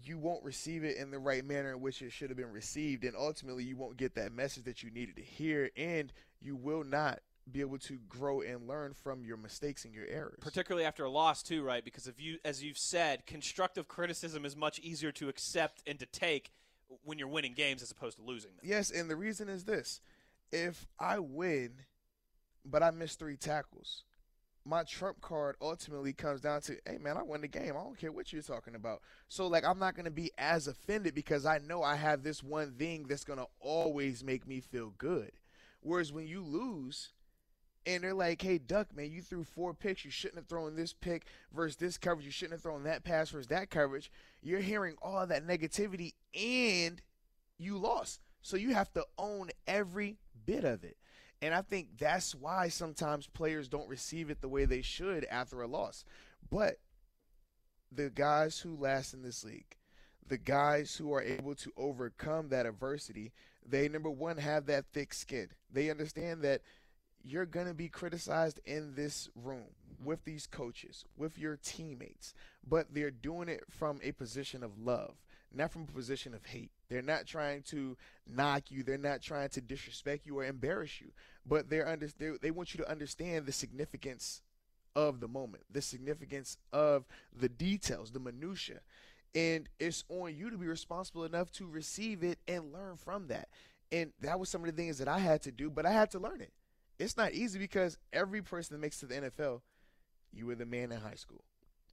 you won't receive it in the right manner in which it should have been received and ultimately you won't get that message that you needed to hear and you will not be able to grow and learn from your mistakes and your errors particularly after a loss too right because if you as you've said constructive criticism is much easier to accept and to take when you're winning games as opposed to losing them yes and the reason is this if i win but i miss three tackles my trump card ultimately comes down to, hey man, I won the game. I don't care what you're talking about. So like I'm not gonna be as offended because I know I have this one thing that's gonna always make me feel good. Whereas when you lose, and they're like, "Hey, Duck, man, you threw four picks. You shouldn't have thrown this pick versus this coverage. You shouldn't have thrown that pass versus that coverage." You're hearing all that negativity, and you lost. So you have to own every bit of it. And I think that's why sometimes players don't receive it the way they should after a loss. But the guys who last in this league, the guys who are able to overcome that adversity, they number one have that thick skin. They understand that you're going to be criticized in this room mm-hmm. with these coaches, with your teammates, but they're doing it from a position of love, not from a position of hate. They're not trying to knock you. They're not trying to disrespect you or embarrass you. But they're under, they're, they want you to understand the significance of the moment, the significance of the details, the minutia. And it's on you to be responsible enough to receive it and learn from that. And that was some of the things that I had to do, but I had to learn it. It's not easy because every person that makes it to the NFL, you were the man in high school.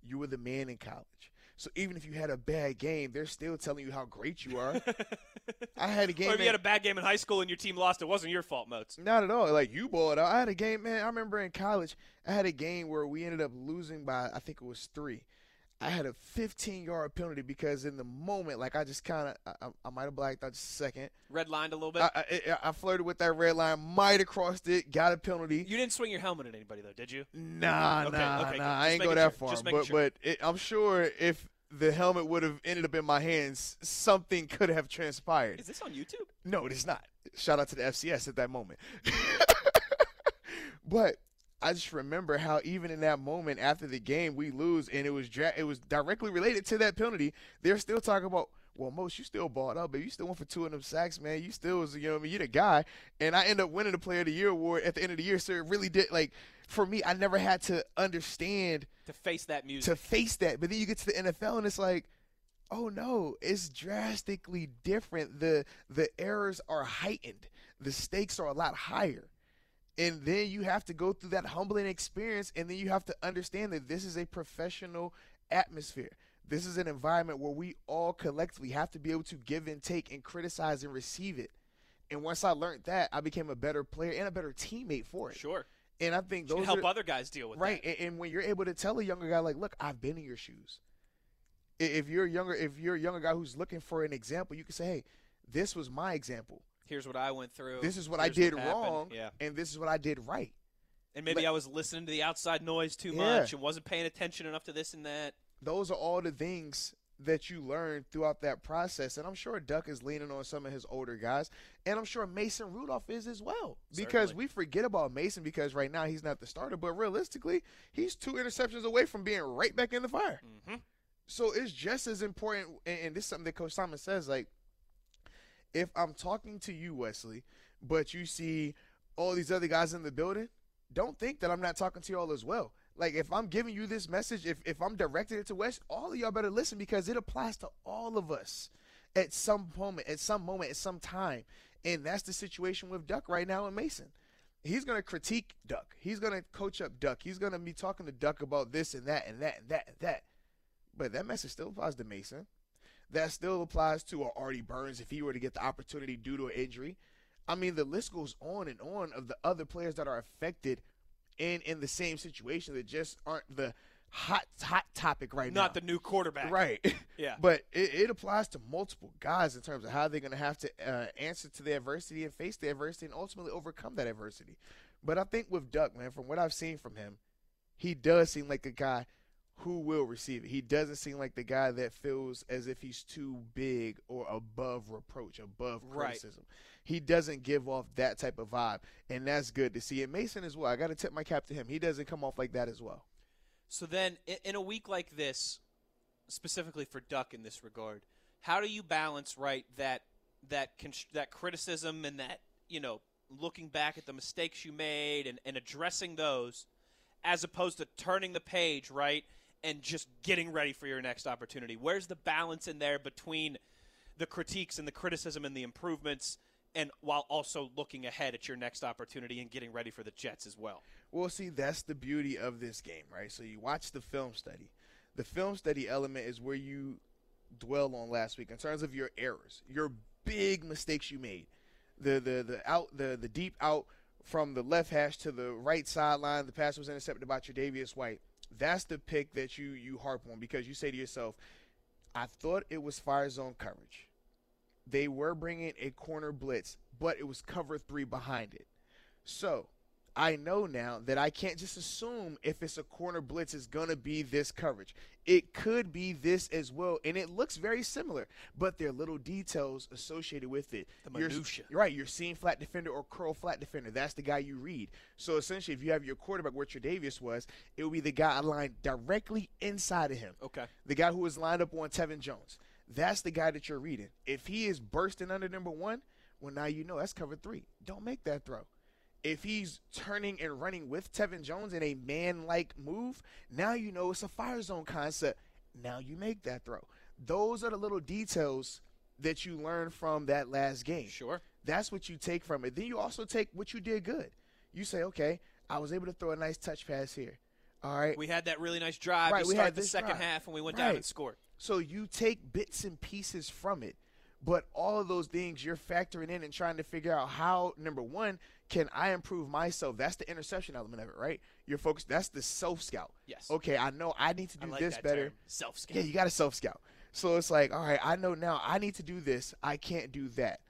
You were the man in college. So even if you had a bad game, they're still telling you how great you are. I had a game. Or if you had a bad game in high school and your team lost, it wasn't your fault, Moats. Not at all. Like you balled out. I had a game, man. I remember in college, I had a game where we ended up losing by I think it was three. I had a 15 yard penalty because in the moment, like I just kind of, I, I might have blacked out just a second. Red lined a little bit. I, I, I flirted with that red line, might have crossed it, got a penalty. you didn't swing your helmet at anybody though, did you? Nah, Okay, nah, okay, nah. I ain't go that sure. far. Just But sure. but it, I'm sure if the helmet would have ended up in my hands, something could have transpired. Is this on YouTube? No, it is not. Shout out to the FCS at that moment. but I just remember how even in that moment after the game we lose and it was dra- it was directly related to that penalty. They're still talking about. Well, Moats you still balled up, baby. You still went for two of them sacks, man. You still was, you know, what I mean, you're the guy. And I end up winning the Player of the Year award at the end of the year. So it really did, like, for me, I never had to understand To face that music. to face that. But then you get to the NFL and it's like, oh no, it's drastically different. The the errors are heightened. The stakes are a lot higher. And then you have to go through that humbling experience and then you have to understand that this is a professional atmosphere. This is an environment where we all collectively have to be able to give and take and criticize and receive it. And once I learned that, I became a better player and a better teammate for it. sure. And I think those help are, other guys deal with right that. and, and when you're able to tell a younger guy like look i've been in your shoes if you're a younger if you're a younger guy who's looking for an example you can say hey this was my example Here's what I went through. this is what i did happened. wrong Yeah. and this is what i did right And maybe But- I was listening to the outside noise too Yeah. much and wasn't paying attention enough to this and that. those are all the things that you learn throughout that process and i'm sure duck is leaning on some of his older guys and i'm sure mason rudolph is as well because Certainly. we forget about mason because right now he's not the starter but realistically he's two interceptions away from being right back in the fire Mhm. So it's just as important, and, and this is something that Coach Simon says. Like, if I'm talking to you, Wesley, but you see all these other guys in the building, don't think that I'm not talking to y'all as well. Like, if I'm giving you this message, if if I'm directing it to Wes, all of y'all better listen because it applies to all of us at some moment, at some moment, at some time. And that's the situation with Duck right now and Mason. He's gonna critique Duck. He's gonna coach up Duck. He's gonna be talking to Duck about this and that and that and that and that. But that message still applies to Mason. That still applies to Artie Burns if he were to get the opportunity due to an injury. I mean, the list goes on and on of the other players that are affected and in the same situation that just aren't the hot hot topic right now. Not the new quarterback. right. Yeah. But it, it applies to multiple guys in terms of how they're going to have to uh, answer to the adversity and face the adversity and ultimately overcome that adversity. But I think with Duck, man, from what I've seen from him, he does seem like a guy who will receive it. He doesn't seem like the guy that feels as if he's too big or above reproach, above Right. criticism. He doesn't give off that type of vibe, and that's good to see. And Mason as well. I got to tip my cap to him. He doesn't come off like that as well. So then, in a week like this, specifically for Duck in this regard, how do you balance right that that const- that criticism and that you know looking back at the mistakes you made and, and addressing those, as opposed to turning the page right and just getting ready for your next opportunity? Where's the balance in there between the critiques and the criticism and the improvements and while also looking ahead at your next opportunity and getting ready for the Jets as well. Well, see, that's the beauty of this game, right? So you watch the film study. The film study element is where you dwell on last week in terms of your errors, your big mistakes you made. The the the out the the deep out from the left hash to the right sideline, the pass was intercepted by Tre'Davious White. That's the pick that you you harp on because you say to yourself, I thought it was fire zone coverage. They were bringing a corner blitz, but it was cover three behind it. So I know now that I can't just assume if it's a corner blitz is going to be this coverage. It could be this as well, and it looks very similar, but there are little details associated with it. The minutia. You're- right, you're seeing flat defender or curl flat defender. That's the guy you read. So essentially, if you have your quarterback where Davis was, it would be the guy aligned directly inside of him Okay. the guy who was lined up on Tevin Jones. That's the guy that you're reading. If he is bursting under number one, well, now you know that's cover three. Don't make that throw. If he's turning and running with Tevin Jones in a man like move, now you know it's a fire zone concept. Now you make that throw. Those are the little details that you learn from that last game. Sure. That's what you take from it. Then you also take what you did good. You say, okay, I was able to throw a nice touch pass here. All right. We had that really nice drive Right, to we start had the second drive. half, and we went down and scored. So you take bits and pieces from it, but all of those things you're factoring in and trying to figure out how number one can I improve myself. That's the interception element of it, right? You're focused. That's the self scout. Yes. Okay, I know I need to do like this better. Self scout. Yeah, you got to self scout. So it's like, all right, I know now I need to do this. I can't do that.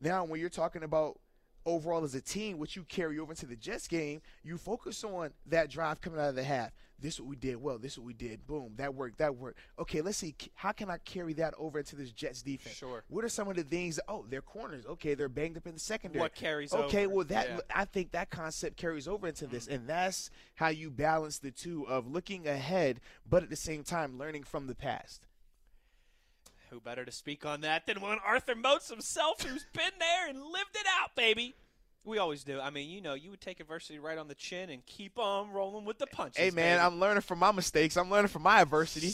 Now, when you're talking about overall as a team, what you carry over into the Jets game, you focus on that drive coming out of the half. This is what we did well. This is what we did. Boom. That worked. That worked. Okay, let's see. How can I carry that over into this Jets defense? Sure. What are some of the things? oh, they're corners. Okay, they're banged up in the secondary. What carries Okay, over. well that Yeah. I think that concept carries over into this, mm-hmm. and that's how you balance the two of looking ahead, but at the same time learning from the past. Who better to speak on that than one Arthur Moats himself, who's been there and lived it out, baby. We always do. I mean, you know, you would take adversity right on the chin and keep on rolling with the punches. Hey man, baby. I'm learning from my mistakes. I'm learning from my adversity.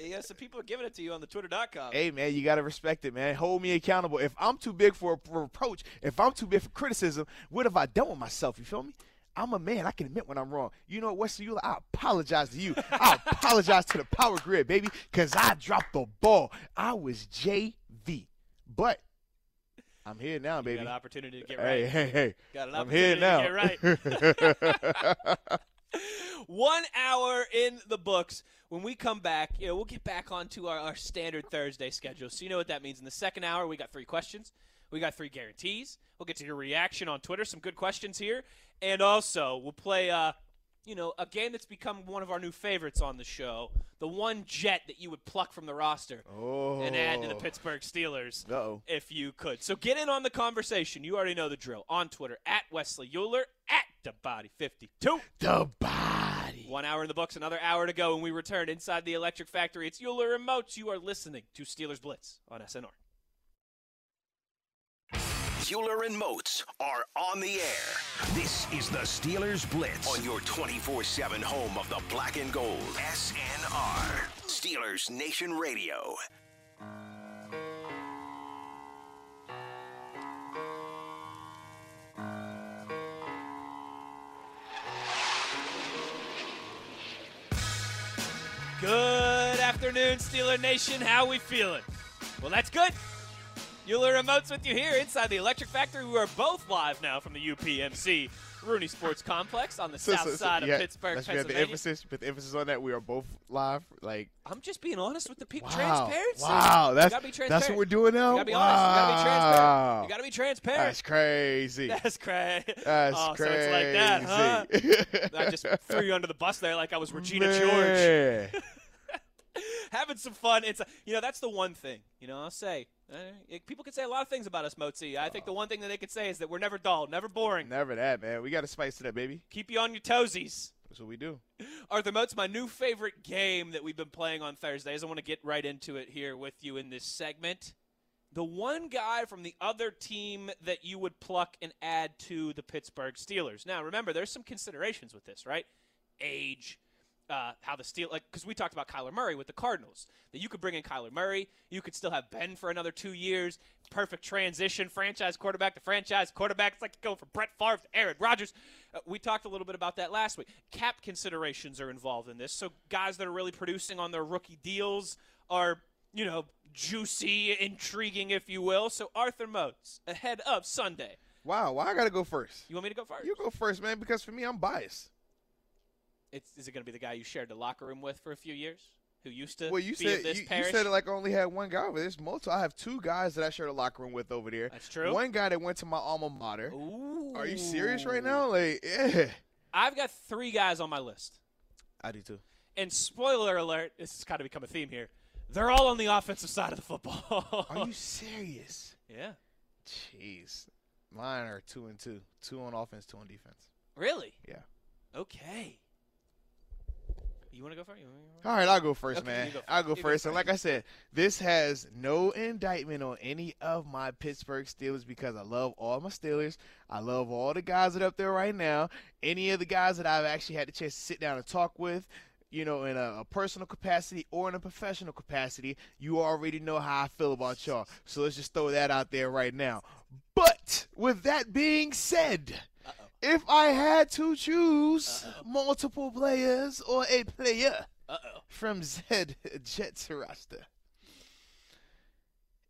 Yeah, so people are giving it to you on the Twitter.com. Hey man, you gotta respect it, man. Hold me accountable. If I'm too big for a reproach, if I'm too big for criticism, what have I done with myself? You feel me? I'm a man. I can admit when I'm wrong. You know what, Wesley Euler? I apologize to you. I apologize to the power grid, baby, because I dropped the ball. I was JV. But I'm here now, You baby. got an opportunity to get right. hey, hey. Got an I'm here now. to get right. One hour in the books. When we come back, you know, we'll get back onto our, our standard Thursday schedule. So you know what that means. In the second hour, we got three questions. We got three guarantees. We'll get to your reaction on Twitter. Some good questions here, and also we'll play, uh, you know, a game that's become one of our new favorites on the show. The one jet that you would pluck from the roster oh. and add to the Pittsburgh Steelers Uh-oh. if you could. So get in on the conversation. You already know the drill. On Twitter, at Wesley Euler, at TheBody52. The body. One hour in the books, another hour to go, and we return inside the Electric Factory. It's Euler and Moats. You are listening to Steelers Blitz on SNR. Euler and Moats are on the air. This is the Steelers Blitz on your 24 7 home of the black and gold. SNR. Steelers Nation Radio. Good afternoon, Steeler Nation. How we feeling? Well, that's good. Euler Moats with you here inside the Electric Factory. We are both live now from the UPMC Rooney Sports Complex on the So- south so- so- side of Pittsburgh, let's the Pennsylvania. emphasis, put the emphasis on that. We are both live. Like, I'm just being honest with the people. wow, Transparency. wow, that's that's what we're doing now. You gotta be honest. You gotta be transparent. Wow. You gotta be transparent. That's crazy. That's crazy. That's oh, crazy. so it's like that, huh? I just threw you under the bus there like I was Regina George. Having some fun. It's a, you know that's the one thing. You know I'll say Eh, it- people can say a lot of things about us, Motzi. I think the one thing that they could say is that we're never dull, never boring. Never that, man. We got to spice it up, baby. Keep you on your toesies. That's what we do. Arthur Moats, my new favorite game that we've been playing on Thursdays. I want to get right into it here with you in this segment. The one guy from the other team that you would pluck and add to the Pittsburgh Steelers. Now, remember, there's some considerations with this, right? Age, uh, how the Steel like because we talked about Kyler Murray with the Cardinals that you could bring in Kyler Murray, you could still have Ben for another two years, perfect transition, franchise quarterback to franchise quarterback. It's like going from Brett Favre to Aaron Rodgers. Uh, we talked a little bit about that last week. Cap considerations are involved in this, so guys that are really producing on their rookie deals are you know juicy, intriguing, if you will. So Arthur Moats ahead of Sunday. Wow, why I gotta go first? You want me to go first? You go first, man, because for me, I'm biased. It's, is it going to be the guy you shared the locker room with for a few years, who used to Well, you be said this you, you said it like I only had one guy over there. There's multiple. I have two guys that I shared a locker room with over there. That's true. One guy that went to my alma mater. Ooh. Are you serious right now? Like, yeah, I've got three guys on my list, I do too. and spoiler alert, this has kind of become a theme here. They're all on the offensive side of the football. Are you serious? yeah. Jeez, mine are two and two. Two on offense, two on defense. Really? Yeah. Okay. You want to go first? You wanna go first? All right, I'll go first, Okay, man. go I'll go You go first. And like I said, this has no indictment on any of my Pittsburgh Steelers because I love all my Steelers. I love all the guys that are up there right now. Any of the guys that I've actually had the chance to sit down and talk with, you know, in a, a personal capacity or in a professional capacity, you already know how I feel about y'all. So let's just throw that out there right now. But with that being said, if I had to choose multiple players or a player Uh-oh. from Zed Jets roster,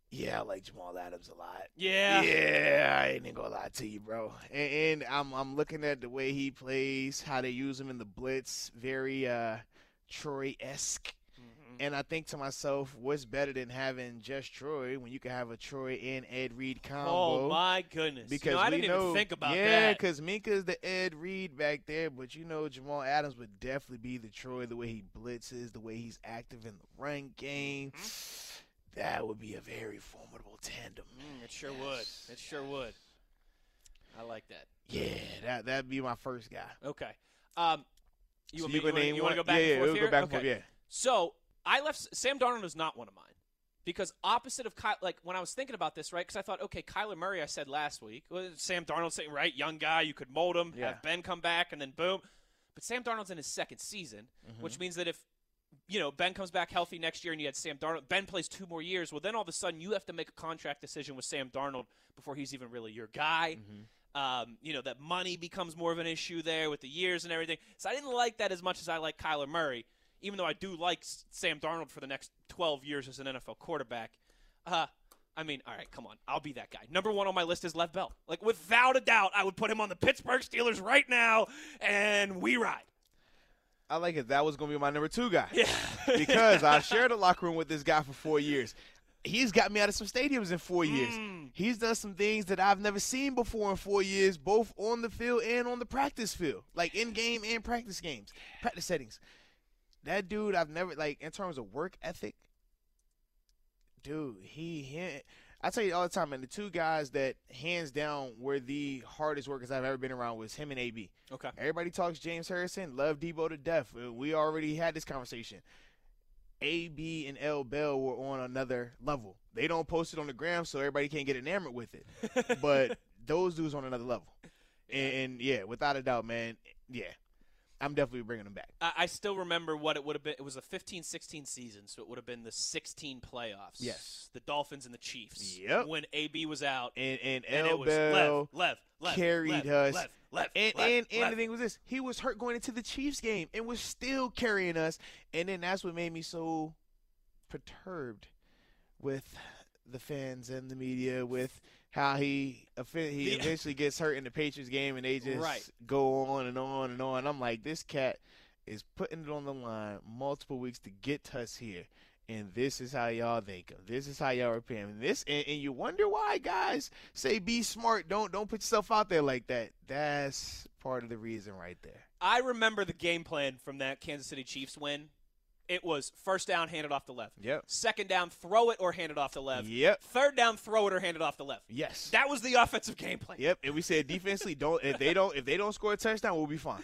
yeah, I like Jamal Adams a lot. Yeah. Yeah, I ain't gonna lie to you, bro. And, and I'm I'm looking at the way he plays, how they use him in the blitz, very uh Troy esque. Mhm. And I think to myself, what's better than having just Troy when you can have a Troy and Ed Reed combo? Oh my goodness! Because you know, I didn't know, even think about yeah, that. because Minkah's the Ed Reed back there, but you know Jamal Adams would definitely be the Troy, the way he blitzes, the way he's active in the run game. Mm-hmm. That would be a very formidable tandem. Mm, it sure would. It sure would. I like that. Yeah, that that'd be my first guy. Okay. Um, you So want you me? You gonna name you want to go back yeah, and yeah, forth we'll here? go back and okay. forth. Yeah. So I left Sam Darnold is not one of mine because opposite of Ky- like when I was thinking about this, right? Because I thought, okay, Kyler Murray, I said last week, Sam Darnold saying right, young guy, you could mold him, Yeah. have Ben come back, and then boom. But Sam Darnold's in his second season, Mm-hmm. which means that if you know Ben comes back healthy next year and you had Sam Darnold, Ben plays two more years. Well, then all of a sudden you have to make a contract decision with Sam Darnold before he's even really your guy. Um, you know that money becomes more of an issue there with the years and everything. So I didn't like that as much as I like Kyler Murray, even though I do like Sam Darnold for the next 12 years as an NFL quarterback. Uh, I mean, all right, come on, I'll be that guy. Number one on my list is Lev Bell. Like without a doubt, I would put him on the Pittsburgh Steelers right now, and we ride. I like it. That was gonna be my number two guy. Yeah, because I shared a locker room with this guy for four years. He's got me out of some stadiums in four years. Mm. He's done some things that I've never seen before in four years, both on the field and on the practice field, like in game and practice games, practice settings. That dude, I've never like in terms of work ethic. Dude, he, he I tell you all the time, and the two guys that hands down were the hardest workers I've ever been around was him and AB. Okay. Everybody talks James Harrison, love Deebo to death. Uh, We already had this conversation. AB and L Bell were on another level. They don't post it on the gram, so everybody can't get enamored with it. But those dudes on another level. And, and yeah, without a doubt, man, yeah, I'm definitely bringing them back. I, I still remember what it would have been. It was a 15-16 season, so it would have been the 16 playoffs. Yes. The Dolphins and the Chiefs. Yep. When AB was out, And and, and it was Bell Lev, Lev, Lev, carried Lev, us. Left, left, And Lev, and, and Lev. the thing was this: he was hurt going into the Chiefs game and was still carrying us. And then that's what made me so perturbed with the fans and the media with how he he eventually gets hurt in the Patriots game and they just Right. go on and on and on. I'm like, this cat is putting it on the line multiple weeks to get us here. And this is how y'all think of. This is how y'all repay him. And this and, and you wonder why guys say be smart. Don't don't put yourself out there like that. That's part of the reason right there. I remember the game plan from that Kansas City Chiefs win. It was first down, hand it off the left. Yep. Second down, throw it or hand it off the left. Yep. Third down, throw it or hand it off the left. Yes. That was the offensive game plan. Yep. And we said defensively, don't if they don't if they don't score a touchdown, we'll be fine.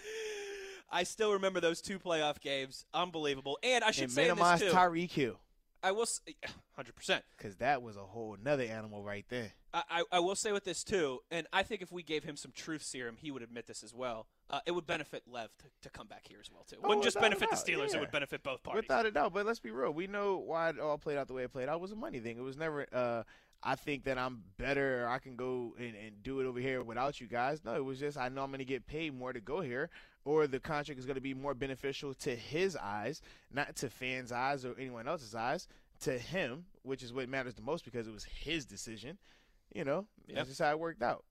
I still remember those two playoff games. Unbelievable. And I should And say this minimize. Tyreek Hill. I will, hundred percent. Because that was a whole nother animal right there. I, I, I will say with this too, and I think if we gave him some truth serum, he would admit this as well. Uh, it would benefit Lev to, to come back here as well too. It Oh, wouldn't just benefit the Steelers; yeah. it would benefit both parties. Without a doubt, but let's be real. We know why it all played out the way it played out. It was a money thing. It was never. Uh, I think that I'm better. I can go and, and do it over here without you guys. No, it was just I know I'm going to get paid more to go here, or the contract is going to be more beneficial to his eyes, not to fans' eyes or anyone else's eyes. To him, which is what matters the most because it was his decision. You know, Yep. that's just how it worked out.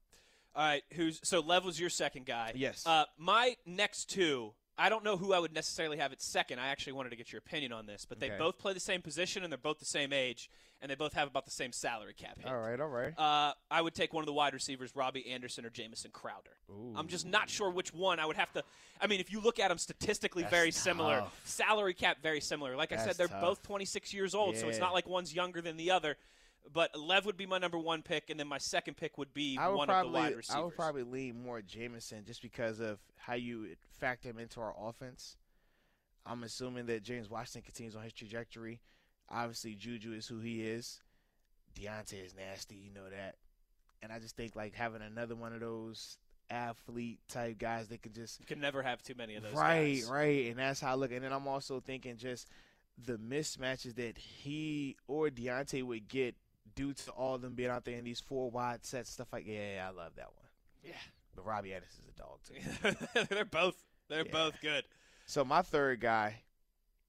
All right, who's so Lev was your second guy? Yes. Uh, my next two, I don't know who I would necessarily have at second. I actually wanted to get your opinion on this, but they Okay. both play the same position and they're both the same age, and they both have about the same salary cap hit. all right, all right. Uh, I would take one of the wide receivers, Robbie Anderson or Jamison Crowder. I'm just not sure which one. I would have to. I mean, if you look at them statistically, That's very similar. Salary cap, very similar. Like I said, they're tough. both 26 years old, so it's not like one's younger than the other. But Lev would be my number one pick, and then my second pick would be would one probably, of the wide receivers. I would probably lean more Jamison just because of how you factor him into our offense. I'm assuming that James Washington continues on his trajectory. Obviously, Juju is who he is. Diontae is nasty, you know that. And I just think like having another one of those athlete type guys that can just You can never have too many of those. right, guys. right, and that's how I look. And then I'm also thinking just the mismatches that he or Diontae would get due to all of them being out there in these four wide sets, stuff like yeah, yeah, I love that one. Yeah. But Robbie Anderson's a dog too. they're both. They're Yeah. both good. so my third guy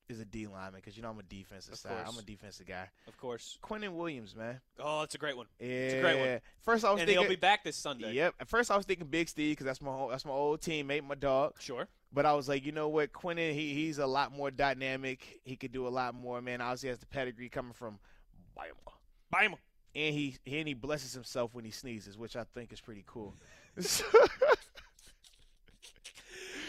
is a D lineman because you know I'm a defensive Of side. course. I'm a defensive guy. Of course. Quinnen Williams, man. Oh, that's a great one. Yeah. it's a great one. First I was And thinking. he'll be back this Sunday. Yep. At first I was thinking Big Steve because that's my whole, that's my old teammate, my dog. Sure. But I was like, you know what, Quinnen, he he's a lot more dynamic. He could do a lot more, man. Obviously, has the pedigree coming from Bama, Buy him. and he and he blesses himself when he sneezes, which I think is pretty cool.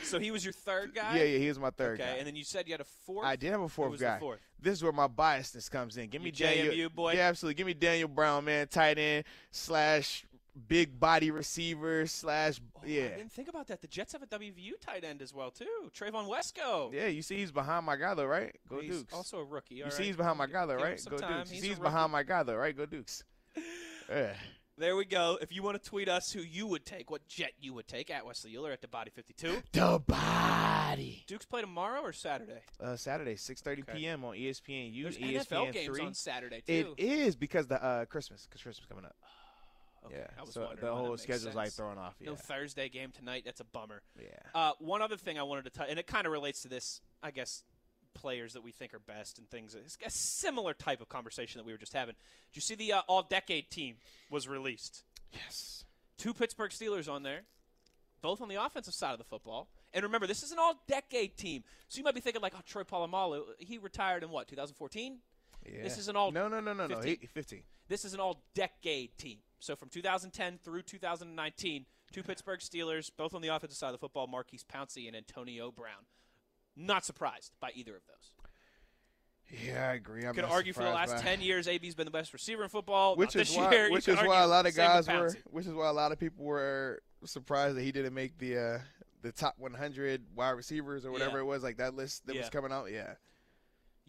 So he was your third guy. yeah, yeah, he was my third Okay, guy. and then you said you had a fourth. I did have a fourth guy. Fourth? This is where my biasness comes in. Give me You Daniel, JMU boy? Yeah, absolutely. Give me Daniel Brown, man, tight end slash big body receiver slash Oh, yeah. I didn't think about that. The Jets have a WVU tight end as well too. Trevon Wesco. Yeah, you see he's behind my guy though, right? Go He's Dukes. also a rookie. you all see he's behind my guy though, right? Go. Dukes. He's he's behind my guy though, right? Go Dukes. Yeah. There we go. If you want to tweet us who you would take, what jet you would take at Wesley Euler at the Body 52. The body. Dukes play tomorrow or Saturday? Uh, Saturday, 6:30 Okay. p.m. on ESPN. U, There's ESPN NFL games three. on Saturday It too. is because the uh, Christmas, because Christmas coming up. Okay, yeah, I was so wondering the whole schedule's like thrown off. Yeah, No Thursday game tonight. That's a bummer. yeah. Uh, one other thing I wanted to touch, and it kind of relates to this, I guess, players that we think are best and things. It's a similar type of conversation that we were just having. Did you see the uh, All-Decade team was released? Yes. Two Pittsburgh Steelers on there, both on the offensive side of the football. And remember, this is an All-Decade team, so you might be thinking like, oh, Troy Polamalu, he retired in what, 2014? Yeah. This is an all- No, no, no, no, no. 15. He, 15. This is an all-decade team. So from 2010 through 2019, two Pittsburgh Steelers, both on the offensive side of the football, Maurkice Pouncey and Antonio Brown. Not surprised by either of those. Yeah, I agree. I'm Could argue for the last 10 years, AB's been the best receiver in football. Which Not is this why, year. Which is why a lot of guys were, which is why a lot of people were surprised that he didn't make the uh, the top 100 wide receivers or whatever Yeah. it was, like that list that Yeah. was coming out. Yeah,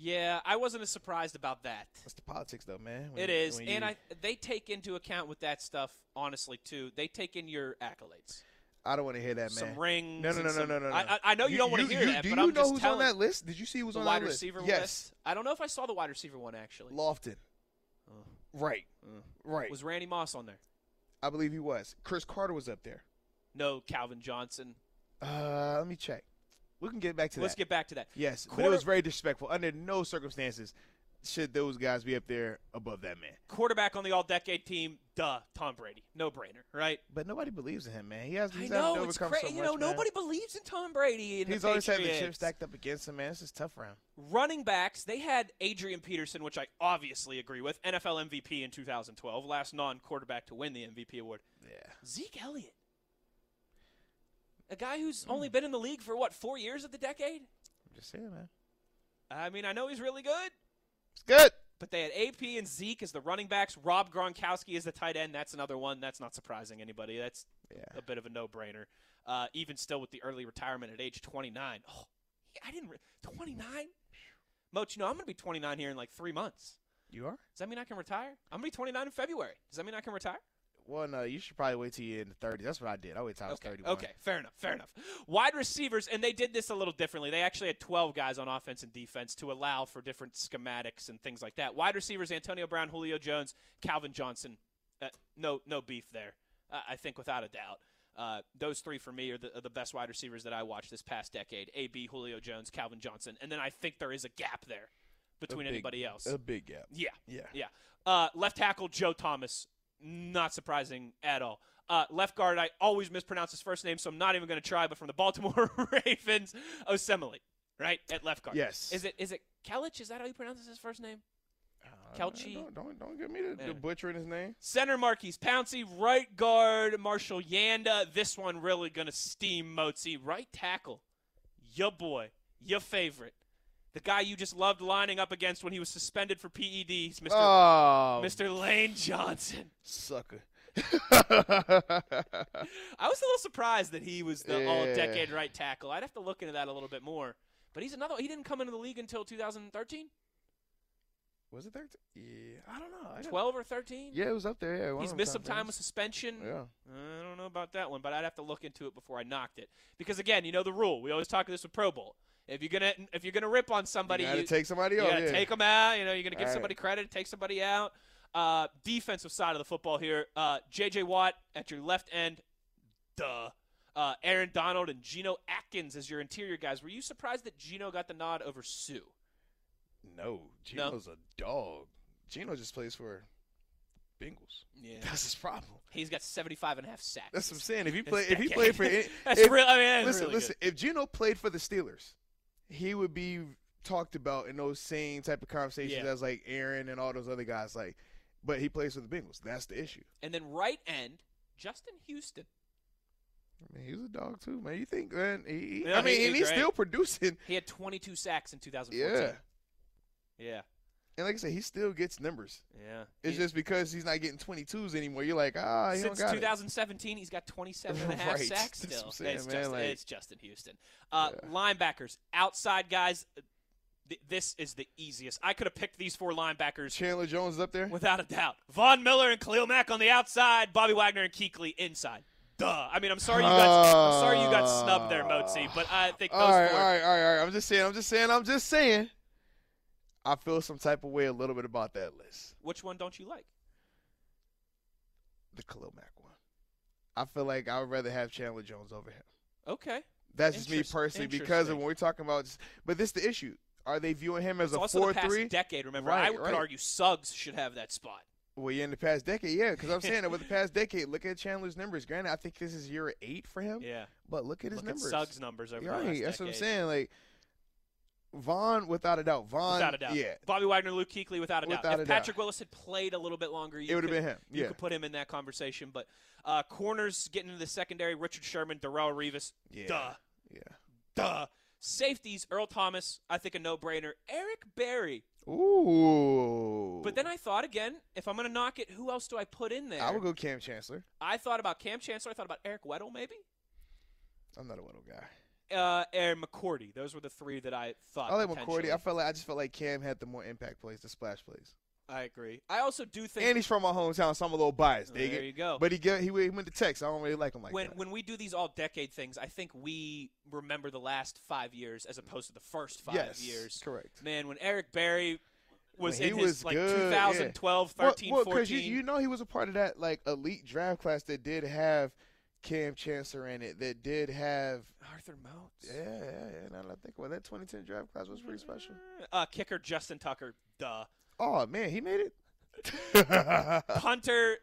Yeah, I wasn't as surprised about that. that's the politics, though, man. When It you- is, and you- I they take into account with that stuff, honestly, too. They take in your accolades, I don't want to hear that, man. some rings. No, no, no, no, some- no, no, no. I, I, I know you, don't want to hear that, do but you I'm know just who's on that list? Did you see who's the on wide that list? receiver yes. list. I don't know if I saw the wide receiver one actually. Lofton. Oh. Right. Uh. Right. Was Randy Moss on there? I believe he was. Cris Carter was up there. No, Calvin Johnson. Uh, let me check. We can get back to that. Let's get back to that. yes, but it was very disrespectful. Under no circumstances should those guys be up there above that man. Quarterback on the All-Decade team, duh, Tom Brady, no brainer, right? But nobody believes in him, man. He has. I know it's crazy. so you know, man. nobody believes in Tom Brady. And He's always had the Patriots. chip stacked up against him, man. This is tough for him. Running backs, they had Adrian Peterson, which I obviously agree with, NFL MVP in 2012, last non-quarterback to win the MVP award. Yeah. Zeke Elliott, a guy who's Hmm. only been in the league for what four years of the decade. I'm just saying, man. I mean, I know he's really good. It's good. But they had AP and Zeke as the running backs. Rob Gronkowski is the tight end. That's another one. That's not surprising anybody. That's Yeah. a bit of a no-brainer. Uh, even still with the early retirement at age 29. Oh, I didn't. Re- 29. Moach, you know I'm going to be 29 here in like three months. You are? Does that mean I can retire? I'm going to be 29 in February. Does that mean I can retire? Well, no, you should probably wait till you're in the 30s. That's what I did. I waited till I was Okay. 31. Okay. Fair enough. Fair enough. Wide receivers, and they did this a little differently. They actually had 12 guys on offense and defense to allow for different schematics and things like that. Wide receivers: Antonio Brown, Julio Jones, Calvin Johnson. Uh, no, no beef there. Uh, I think without a doubt. Uh, those three for me are the, are the best wide receivers that I watched this past decade: AB, Julio Jones, Calvin Johnson, and then I think there is a gap there between big- anybody else. A big gap. yeah, Yeah. yeah. Uh, left tackle Joe Thomas, not surprising at all. Uh, left guard, I always mispronounce his first name, so I'm not even going to try. But from the Baltimore Ravens, Osemele, right at left guard. Yes. Is it is it Kelich? Is that how you pronounce his first name? Uh, Kelchi? Don't, don't, don't get me to, Yeah. to butchering his name. Center Maurkice Pouncey, right guard Marshall Yanda. This one really going to steam Motzi. Right tackle, your boy, your favorite, the guy you just loved lining up against when he was suspended for PEDs, Mr. Oh, Mr. Lane Johnson. sucker. I was a little surprised that he was the Yeah. all-decade right tackle. I'd have to look into that a little bit more. But he's another. He didn't come into the league until 2013, Was it 13? Yeah, I don't know. I don't- 12 or 13. Yeah, it was up there. Yeah, He's missed some time with suspension. Yeah. I don't know about that one, but I'd have to look into it before I knocked it. Because again, you know the rule. We always talk this with Pro Bowl. If you're gonna if you're gonna rip on somebody, you you, take somebody you yeah. take them out. You know, you're gonna give All right. somebody credit, take somebody out. Uh, defensive side of the football here. Uh, J.J. Watt at your left end. Duh. Uh, Aaron Donald and Geno Atkins as your interior guys. Were you surprised that Geno got the nod over Suh? No, Geno's a dog. Geno just plays for Bengals. Yeah. That's his problem. He's got 75 and a half sacks. That's what I'm saying. If he play, if he played for, any- That's if- real. I mean, that's listen, really listen. If Geno played for the Steelers, he would be talked about in those same type of conversations Yeah. as like Aaron and all those other guys. Like, but he plays for the Bengals. That's the issue. And then right end, Justin Houston. I mean, he's a dog too, man. You think, man? He, Yeah, I mean, he- and he's he's great. still producing. He had 22 sacks in 2014. Yeah, Yeah. And like I said, he still gets numbers. Yeah. It's just because he's not getting 22s anymore. You're like, ah, he since don't got it. 2017, he's got 27 and a half Right. sacks still. saying, it's, man, Justin, like- it's Justin Houston. Uh, Yeah. Linebackers, outside guys. th- This is the easiest. I could have picked these four linebackers Chandler Jones is up there. without a doubt. Von Miller and Khalil Mack on the outside. Bobby Wagner and Kuechly inside. Duh. I mean, I'm sorry you got. I'm sorry you got snubbed there, Motzi. But I think those all right, four. all right, all right, all right. I'm just saying. I'm just saying. I'm just saying. I feel some type of way a little bit about that list. Which one don't you like? The Khalil Mack one. I feel like I would rather have Chandler Jones over him. Okay. That's just me personally because of when we're talking about. But this is the issue. Are they viewing him as It's a also the past four-three? decade. Remember, Right, I could right. argue Suggs should have that spot. Well, yeah, in the past decade, yeah, because I'm saying over the past decade, look at Chandler's numbers. Granted, I think this is year eight for him, Yeah. but look at his Look numbers. at Suggs' numbers over You're the last right. That's what I'm saying. Like Von, without a doubt. Von, Without a doubt. yeah, Bobby Wagner, Luke Kuechly, without a doubt. Without if a doubt. Patrick Willis had played a little bit longer, you it would have could- been him. You Yeah, could put him in that conversation. But uh, corners getting into the secondary, Richard Sherman, Darrelle Revis, yeah, duh, yeah. duh. Safeties, Earl Thomas, I think a no-brainer. Eric Berry. Ooh. But then I thought again, if I'm going to knock it, who else do I put in there? I would go Kam Chancellor. I thought about Kam Chancellor. I thought about Eric Weddle, maybe. I'm not a Weddle guy. Uh, and McCourty. Those were the three that I thought. I like. McCourty. I felt like I just felt like Kam had the more impact plays, the splash plays. I agree. I also do think And he's from my hometown, so I'm a little biased. There you go. But he get, he went to Texas. I don't really like him like when that. when we do these all decade things, I think we remember the last five years as opposed to the first five yes, years. correct. Man, when Eric Berry was When he in his was like good, 2012, Well, 13, well, 14. you, you know he was a part of that like elite draft class that did have Kam Chancellor in it. That did have Arthur Moats. yeah, yeah, yeah. Now that I think about it, that 2010 draft class was pretty special. Uh, kicker Justin Tucker. Duh. Oh man, he made it. Punter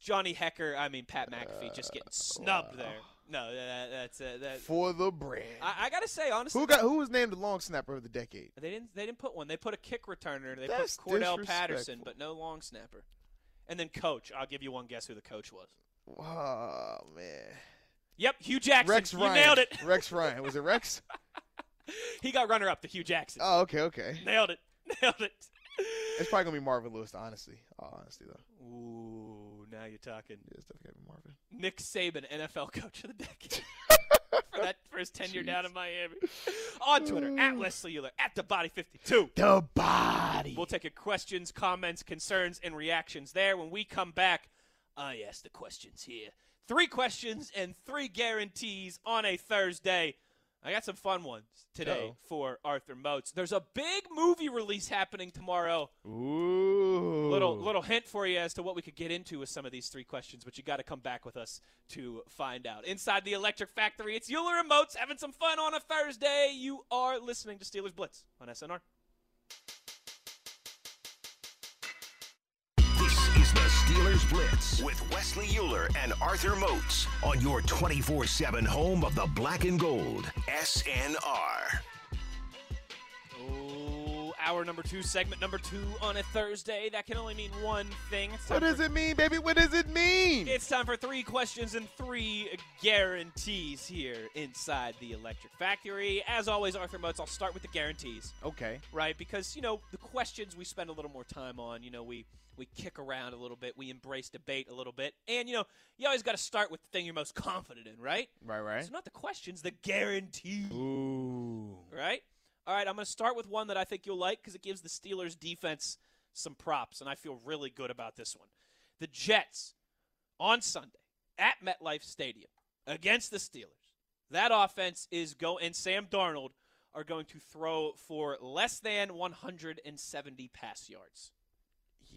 Johnny Hekker. I mean Pat McAfee just getting snubbed Uh, wow. there. No, that, that's uh, that. For the brand. I, I gotta say honestly, who got who was named the long snapper of the decade? They didn't. They didn't put one. They put a kick returner. They That's put Cordarrelle Patterson, but no long snapper. And then coach. I'll give you one guess who the coach was. Oh man. Yep, Hue Jackson. Rex you Ryan. nailed it. Rex Ryan. Was it Rex? he got runner up to Hue Jackson. Oh, okay, okay. Nailed it. Nailed it. It's probably gonna be Marvin Lewis, honestly. Oh, honestly though. Ooh, now you're talking. Yeah, it's definitely gonna be Marvin. Nick Saban, NFL Coach of the Decade. for that first tenure Jeez. down in Miami. On Twitter, at Wesley Euler, at the Body 52. The body. We'll take your questions, comments, concerns, and reactions there. When we come back, I ask the questions here. Three questions and three guarantees on a Thursday. I got some fun ones today Uh-oh. for Arthur Moats. There's a big movie release happening tomorrow. Ooh. Little little hint for you as to what we could get into with some of these three questions, but you got to come back with us to find out. Inside the Electric Factory, it's Euler and Moats having some fun on a Thursday. You are listening to Steelers Blitz on SNR. The Steelers Blitz with Wesley Euler and Arthur Moats on your 24 7 home of the black and gold. SNR. Oh, hour number two, segment number two on a Thursday. That can only mean one thing. What does for- it mean, baby? What does it mean? It's time for three questions and three guarantees here inside the Electric Factory. As always, Arthur Moats, I'll start with the guarantees. okay. right? Because you know the questions we spend a little more time on. You know we we kick around a little bit, we embrace debate a little bit, and you know you always got to start with the thing you're most confident in, right? Right, right. So not the questions, the guarantee, Ooh. right? All right, I'm going to start with one that I think you'll like because it gives the Steelers defense some props, and I feel really good about this one. The Jets on Sunday at MetLife Stadium against the Steelers. That offense is go and Sam Darnold are going to throw for less than 170 pass yards.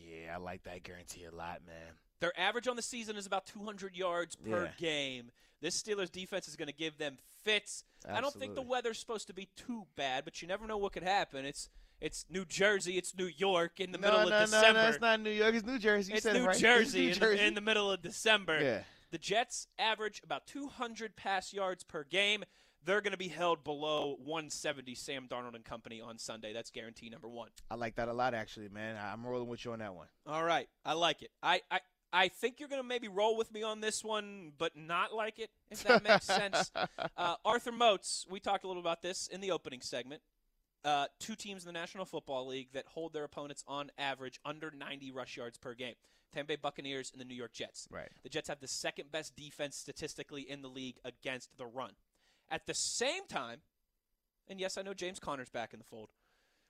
Yeah, I like that guarantee a lot, man. Their average on the season is about 200 yards per Yeah. game. This Steelers defense is going to give them fits. I don't think the weather's supposed to be too bad, but you never know what could happen. It's it's New Jersey, it's New York in the no, middle no, of December. No, no, it's not New York. It's New Jersey. You it's said New it right. Jersey, It's in, the, in the middle of December. Yeah. The Jets average about 200 pass yards per game. They're going to be held below 170 Sam Darnold and company on Sunday. That's guarantee number one. I like that a lot, actually, man. I'm rolling with you on that one. All right. I like it. I, I, I think you're going to maybe roll with me on this one, but not like it, if that makes sense. Uh, Arthur Moats, we talked a little about this in the opening segment. Uh, two teams in the National Football League that hold their opponents on average under 90 rush yards per game. Tampa Bay Buccaneers and the New York Jets. Right. The Jets have the second best defense statistically in the league against the run. At the same time, and yes, I know James Conner's back in the fold,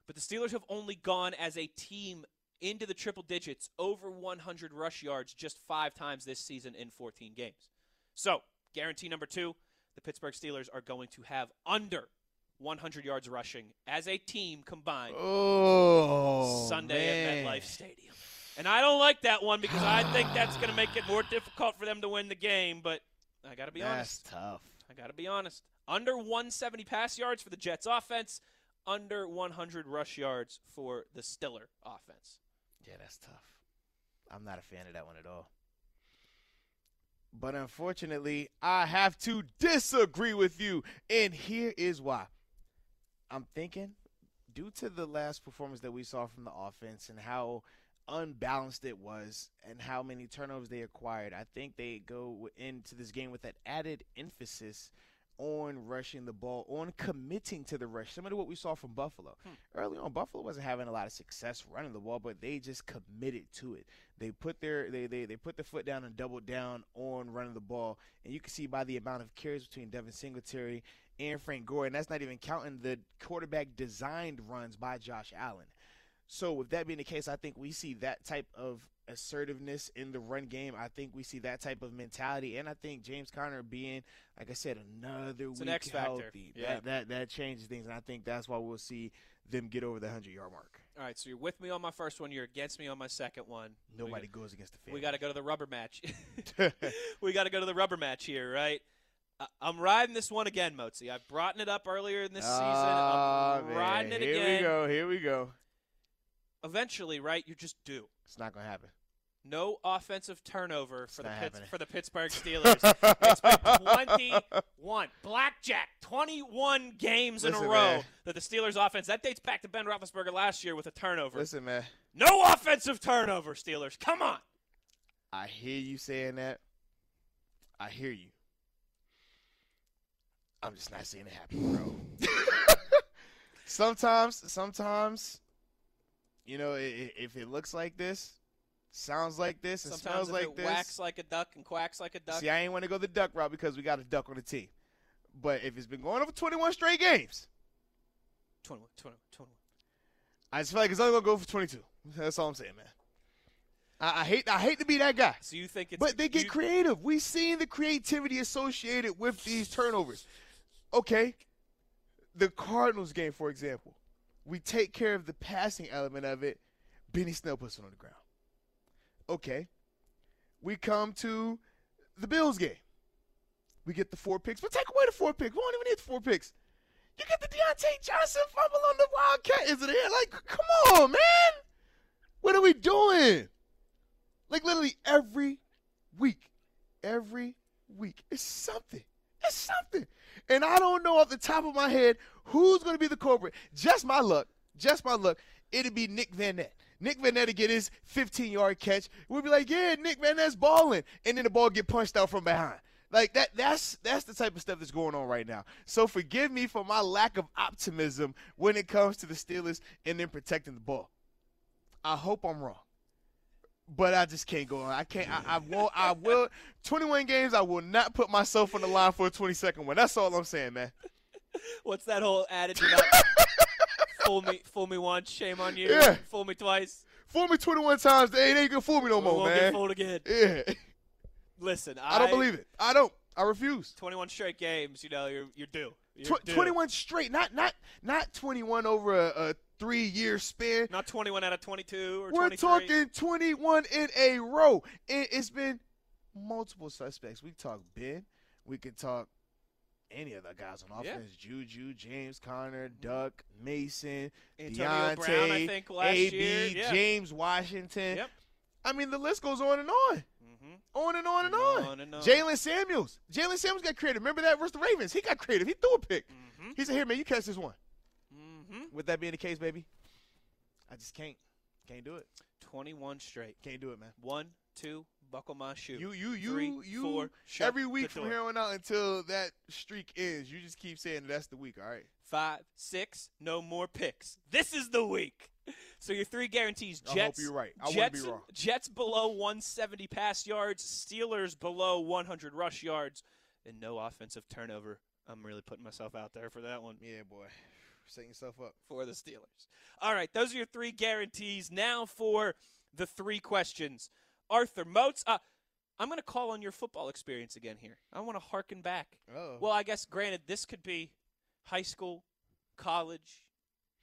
but the Steelers have only gone as a team into the triple digits over 100 rush yards just five times this season in 14 games. So, guarantee number two the Pittsburgh Steelers are going to have under 100 yards rushing as a team combined Oh, Sunday man. at MetLife Stadium. And I don't like that one because I think that's going to make it more difficult for them to win the game, but I got to be honest. That's honest. tough. I got to be honest. Under 170 pass yards for the Jets offense, under 100 rush yards for the Stiller offense. Yeah, that's tough. I'm not a fan of that one at all. But unfortunately, I have to disagree with you. And here is why. I'm thinking, due to the last performance that we saw from the offense and how unbalanced it was and how many turnovers they acquired, I think they go into this game with that added emphasis on rushing the ball, on committing to the rush, similar to what we saw from Buffalo. Hmm. Early on, Buffalo wasn't having a lot of success running the ball, but they just committed to it. They put their they, they, they put their foot down and doubled down on running the ball, and you can see by the amount of carries between Devin Singletary and Frank Gore, and that's not even counting the quarterback designed runs by Josh Allen. So with that being the case, I think we see that type of assertiveness in the run game. I think we see that type of mentality, and I think James Conner being, like I said, another It's week healthy. Yeah. That, that that changes things, and I think that's why we'll see them get over the hundred yard mark. All right, so you're with me on my first one. You're against me on my second one. Nobody goes against the fan. We got to go to the rubber match. we got to go to the rubber match here, right? I'm riding this one again, Motzi. I've brought it up earlier in this Ah, season. I'm man. riding it Here again. we go. Here we go. Eventually, right? You just do. It's not gonna happen. No offensive turnover for the Pitts, for the Pittsburgh Steelers. it's been 21 blackjack, 21 games in a row man. that the Steelers offense that dates back to Ben Roethlisberger last year with a turnover. Listen, man. No offensive turnover, Steelers. Come on. I hear you saying that. I hear you. I'm just not seeing it happen, bro. sometimes, sometimes, you know, if it looks like this, sounds like this, and Sometimes smells like it this. whacks like a duck and quacks like a duck. See, I ain't want to go the duck route because we got a duck on the team. But if it's been going over 21 straight games, 21, 21, 21. I just feel like it's only gonna go for 22. That's all I'm saying, man. I, I hate I hate to be that guy. So you think it's But they get you- creative. We've seen the creativity associated with these turnovers. Okay. The Cardinals game, for example, we take care of the passing element of it. Benny Snell puts it on the ground. Okay. We come to the Bills game. We get the four picks, but take away the four picks. We don't even need the four picks. You get the Diontae Johnson fumble on the Wildcat. Is it here? Like, come on, man. What are we doing? Like literally every week, every week, it's something. It's something. And I don't know off the top of my head who's going to be the culprit. Just my luck. Just my luck. It'd be Nick Van. Nick Van get his 15 yard catch. We'd be like, yeah, Nick Van balling. And then the ball get punched out from behind. Like that that's that's the type of stuff that's going on right now. So forgive me for my lack of optimism when it comes to the Steelers and then protecting the ball. I hope I'm wrong. But I just can't go on. I can't. I, I won't. I will. 21 games. I will not put myself on the line for a 22nd one. That's all I'm saying, man. What's that whole adage about? fool me, fool me once, shame on you. Yeah. Fool me twice, Fool me 21 times. They ain't gonna fool me no we more, won't man. get fooled again. Yeah. Listen, I don't believe it. I don't. I refuse. 21 straight games. You know, you're you're due. You're Tw- due. 21 straight. Not not not 21 over a, a three year span. Not 21 out of 22 or We're talking 21 in a row. And it's been multiple suspects. We talk Ben. We could talk any of the guys on Yeah. offense. Juju, James Conner, Duck, Mason, Antonio Diontae, Brown, I think, last AB, year. Yeah. James Washington. Yep. I mean, the list goes on and on. Mm-hmm. On and on and And on. on and on. Jaylen Samuels. Jaylen Samuels got creative. Remember that versus the Ravens? He got creative. He threw a pick. Mm-hmm. He said, Here, man, you catch this one. Mm-hmm. With that being the case, baby, I just can't. Can't do it. 21 straight. Can't do it, man. One, two, buckle my shoe. You, you, you, Three, you. four, shut every week from door. here on out until that streak ends, you just keep saying that's the week. All right. Five, six, no more picks. This is the week. So your three guarantees: I hope Jets. you're right. I Jets, be wrong. Jets below 170 pass yards. Steelers below 100 rush yards, and no offensive turnover. I'm really putting myself out there for that one Yeah, boy. Setting yourself up. for the Steelers. All right, those are your three guarantees. Now for the three questions. Arthur Moats, uh, I'm going to call on your football experience again here. I want to harken back. Oh. Well, I guess granted, this could be high school, college,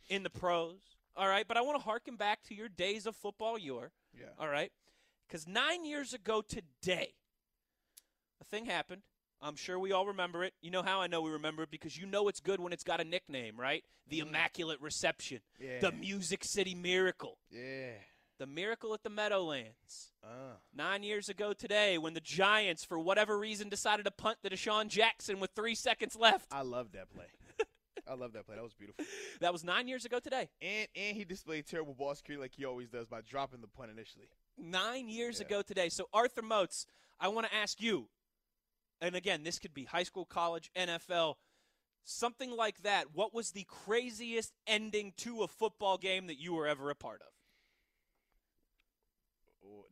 in the pros. All right, but I want to harken back to your days of football. Your yeah. all right, because nine years ago today, a thing happened. I'm sure we all remember it. You know how I know we remember it because you know it's good when it's got a nickname, right? The Immaculate Reception, Yeah. the Music City Miracle, yeah. The Miracle at the Meadowlands. Uh. Nine years ago today, when the Giants, for whatever reason, decided to punt to DeSean Jackson with three seconds left. I love that play. I love that play. That was beautiful. That was nine years ago today. And and he displayed terrible ball security like he always does by dropping the punt initially. Nine years Yeah. ago today. So, Arthur Moats, I want to ask you, and again, this could be high school, college, NFL, something like that. What was the craziest ending to a football game that you were ever a part of?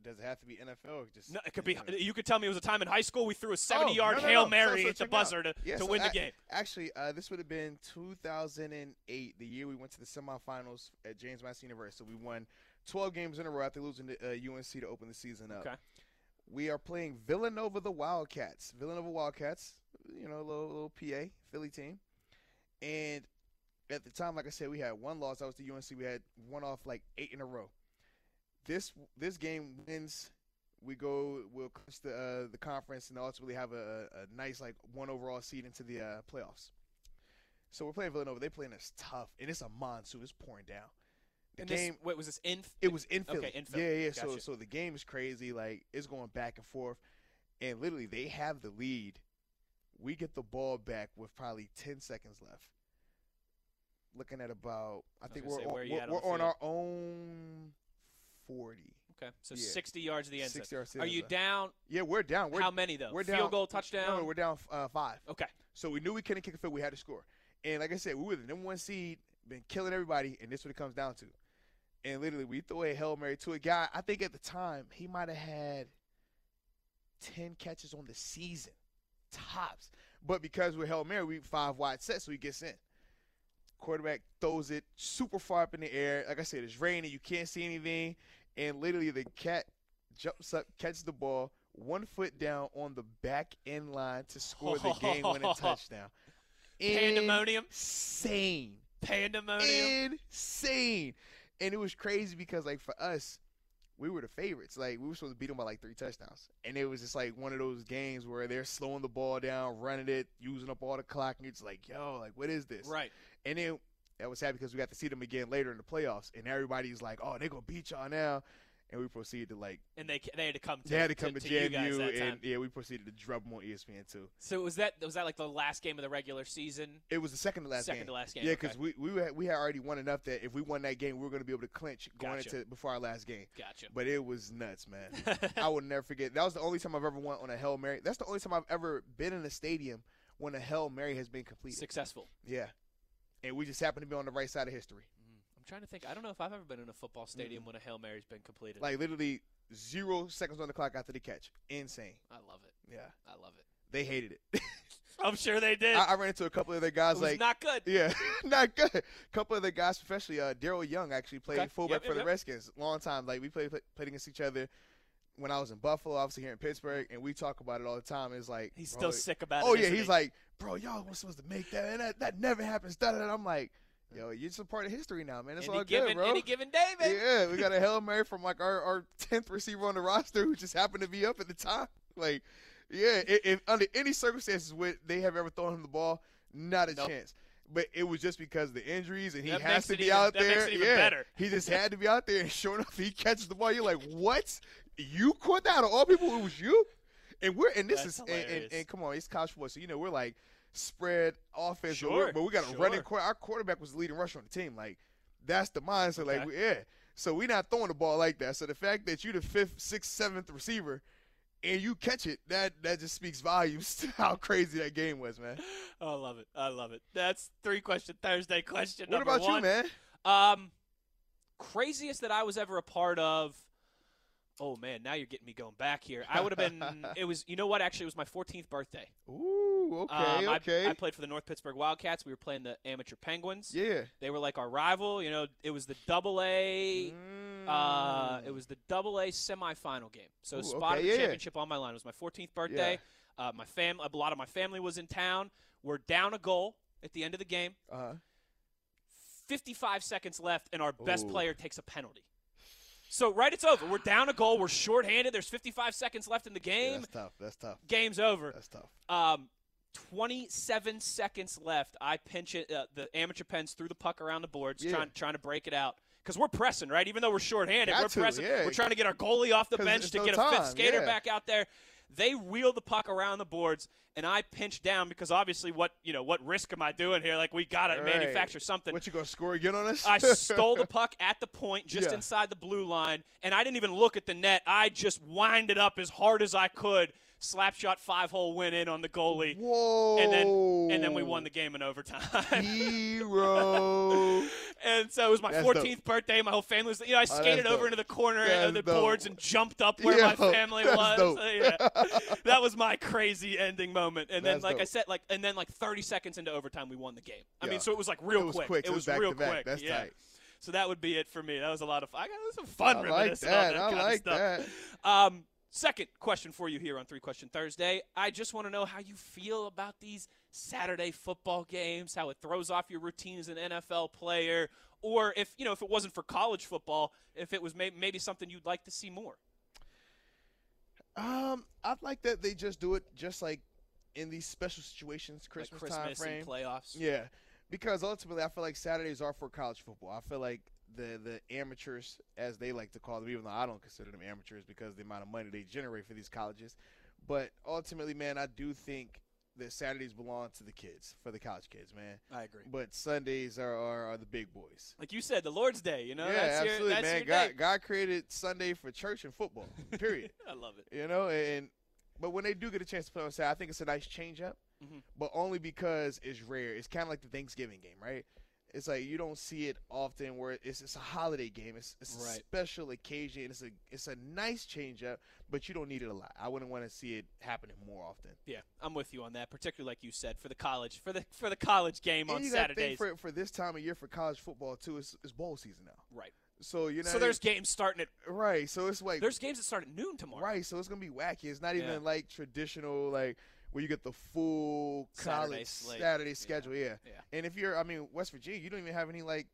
Does it have to be NFL or just No, it could be. Yeah. You could tell me it was a time in high school we threw a Oh, 70-yard no, no, hail mary So- so at the out. buzzer to, Yeah, to so win the game. Actually, uh, this would have been 2008, the year we went to the semifinals at James Madison University. So we won 12 games in a row after losing to uh, UNC to open the season up. Okay. We are playing Villanova the Wildcats. Villanova Wildcats, you know, a little, little PA, Philly team. And at the time, like I said, we had one loss. That was the UNC. We had one off like eight in a row. This this game wins. We go. We'll clinch the uh, the conference and ultimately have a, a nice like one overall seed into the uh, playoffs. So we're playing Villanova. They playing us tough, and it's a monsoon. It's pouring down. The And game. this, wait, was this in? It was in Philly. Okay, in Philly. Yeah, yeah. So Gotcha. so the game is crazy. Like it's going back and forth, and literally they have the lead. We get the ball back with probably ten seconds left. Looking at about, I, was think we're on, where are you we're, we're on our own forty. Okay, so Yeah. 60 yards to the end zone. 60 yards Are you down? Yeah, we're down. We're How many though? we're Field down- goal, touchdown. No, we're down uh, five. okay. So we knew we couldn't kick a field. We had to score. And like I said, we were the number one seed, been killing everybody, and this is what it comes down to. And literally, we threw a hail mary to a guy. I think at the time he might have had ten catches on the season, tops. But because we're Hail Mary, we five wide sets, so he gets in. Quarterback throws it super far up in the air. Like I said, it's raining. You can't see anything. And literally, the cat jumps up, catches the ball, one foot down on the back end line to score the game winning touchdown. Pandemonium. Insane. Pandemonium. Insane. And it was crazy because, like, for us, we were the favorites. Like, we were supposed to beat them by like three touchdowns. And it was just like one of those games where they're slowing the ball down, running it, using up all the clock. And it's like, yo, like, what is this? Right. And then I was happy because we got to see them again later in the playoffs. And everybody's like, oh, they're going to beat y'all now and we proceeded to like and they they had to come to they had to come to, to, to JMU and yeah we proceeded to drop them on ESPN too. So was that was that like the last game of the regular season? It was the second to last second game. to last game. Yeah, because okay. we we had, we had already won enough that if we won that game, we were going to be able to clinch going gotcha. into before our last game. Gotcha. But it was nuts, man. I will never forget. That was the only time I've ever won on a hail mary. That's the only time I've ever been in a stadium when a hail mary has been completed. Successful. Yeah, and we just happen to be on the right side of history. I'm trying to think. I don't know if I've ever been in a football stadium mm-hmm. when a hail mary's been completed. Like literally zero seconds on the clock after the catch. Insane. I love it. Yeah, I love it. They hated it. I'm sure they did. I, I, ran into a couple of their guys like not good. Yeah, not good. A couple of the guys, especially uh, Darrel Young, actually played Okay. fullback Yep, for yep, the yep. Redskins. Long time. Like we played played against each other when I was in Buffalo, obviously here in Pittsburgh, and we talk about it all the time. It's like He's still sick about Oh it. Oh yeah, he's he? like, bro, y'all were supposed to make that, and that, that never happens. Da, da, da. I'm like, yo, you're just a part of history now, man. It's any all given, good, bro. Any given day, man. Yeah, we got a hail mary from like our our tenth receiver on the roster who just happened to be up at the time. Like, yeah, if, under any circumstances would they have ever thrown him the ball, not a Nope. chance. But it was just because of the injuries, and he That has to be even- out there. makes it even yeah, better. he just had to be out there, and sure enough, he catches the ball. You're like, what? You caught that? Out of all people, it was you. And we're and this That's is and, and, and come on, it's college football, so you know we're like spread offense, but, Sure, but we got a running. sure. Quar- our quarterback was the leading rusher on the team. Like that's the mindset. Like Okay. we, yeah. So we're not throwing the ball like that. So the fact that you're the fifth, sixth, seventh receiver and you catch it, that that just speaks volumes to how crazy that game was, man. I love it. I love it. That's three question Thursday question What number about one. you, man? Um, craziest that I was ever a part of. Oh man, now you're getting me going back here. I would have been. it was. You know what? Actually, it was my 14th birthday. Ooh, okay, Um, I- okay. I, played for the North Pittsburgh Wildcats. We were playing the amateur Penguins. yeah. They were like our rival. You know, it was the Double A. Uh, it was the Double A semifinal game. So Mm. Ooh, spot okay, of the yeah. championship on my line. It was my 14th birthday. Uh, my fam, a lot of my family was in town. We're down a goal at the end of the game. Uh huh. 55 seconds left, and our best Ooh. player takes a penalty. So right, it's over. We're down a goal. We're shorthanded. There's 55 seconds left in the Yeah, game. that's tough. That's tough. Game's over. That's tough. Um, 27 seconds left. I pinch it. Uh, the amateur pens threw the puck around the boards, Yeah. trying trying to break it out. Because we're pressing, right? Even though we're shorthanded, Got we're to, pressing. yeah. We're trying to get our goalie off the bench to no get a fifth skater yeah. back out there. They wheel the puck around the boards, and I pinch down because obviously, what you know, what risk am I doing here? Like we gotta Right. manufacture something. What you gonna score again on us? I stole the puck at the point, just Yeah. inside the blue line, and I didn't even look at the net. I just wind it up as hard as I could. Slap shot, five hole went in on the goalie, Whoa. and then and then we won the game in overtime. Hero. and so it was my That's 14th birthday. My whole family was. You know, I skated that's over dope. into the corner of the dope. boards and jumped up where Yo, my family was. So, yeah. that was my crazy ending moment. And then, That's like I said, like and then like 30 seconds into overtime, we won the game. I Yeah. mean, so it was like real It was quick. quick. It It was real quick. That's yeah. tight. So that would be it for me. That was a lot of fun. I got some fun I like that. that I like that. Um, second question for you here on Three Question Thursday. I just want to know how you feel about these Saturday football games, how it throws off your routine as an NFL player, or if you know if it wasn't for college football, if it was may- maybe something you'd like to see more. Um, I like that they just do it just like in these special situations, Christmas, like time frame. and playoffs. Yeah, because ultimately, I feel like Saturdays are for college football. I feel like the the amateurs, as they like to call them, even though I don't consider them amateurs because the amount of money they generate for these colleges. But ultimately, man, I do think that Saturdays belong to the kids, for the college kids, man. I agree. But Sundays are, are, are the big boys. Like you said, the Lord's Day. You know, yeah, that's absolutely, your, man. God, day. God created Sunday for church and football. Period. I love it. you know, and but when they do get a chance to play on Saturday, I think it's a nice change up. Mhm. But only because it's rare. It's kind of like the Thanksgiving game, right? It's like you don't see it often where it's it's a holiday game. It's, it's a special occasion. It's a it's a nice change up, but you don't need it a lot. I wouldn't want to see it happening more often. Yeah, I'm with you on that. Particularly like you said for the college for the for the college game and on you gotta think Saturdays. for for this time of year for college football too. It's, it's bowl season now, right. so you know. So there's games starting at right. So it's like there's games that start at noon tomorrow. Right, so it's gonna be wacky. It's not even Yeah. like traditional, like where you get the full college slate. Saturday schedule. Yeah. Yeah. and if you're, I mean, West Virginia, you don't even have any like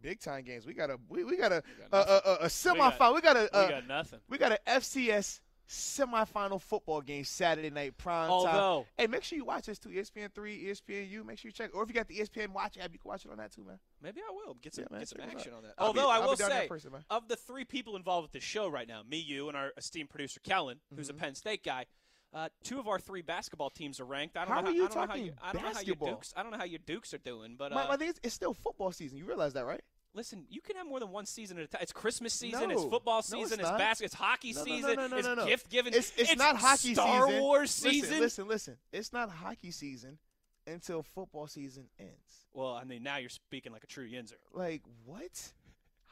big time games. We got a we, we got a We a, got nothing. a, a, a semifinal. We got a, we got nothing. we got a FCS semifinal football game Saturday night prime time. Although Hey, make sure you watch this too. ESPN three, ESPN U. Make sure you check. Or if you got the ESPN Watch app, you can watch it on that too, man. maybe I will get some Yeah, man, get some check it out. action on that. I'll Although I be will down there say person, of the three people involved with the show right now, me, you, and our esteemed producer Kellen, who's Mm-hmm. a Penn State guy. Uh, two of our three basketball teams are ranked. I don't How know are you I don't know how talking you, I don't know how your basketball? Dukes. I don't know how your Dukes are doing, but my, uh, my thing is, it's still football season. You realize that, right? listen, you can have more than one season at a time. It's Christmas season. it's No. football No, it's season. it's basket. It's hockey No, season. it's gift giving. It's, it's, not hockey season Star season. Wars Listen, season. Listen, listen. It's not hockey season until football season ends. Well, I mean, now you're speaking like a true Yinzer. Like what?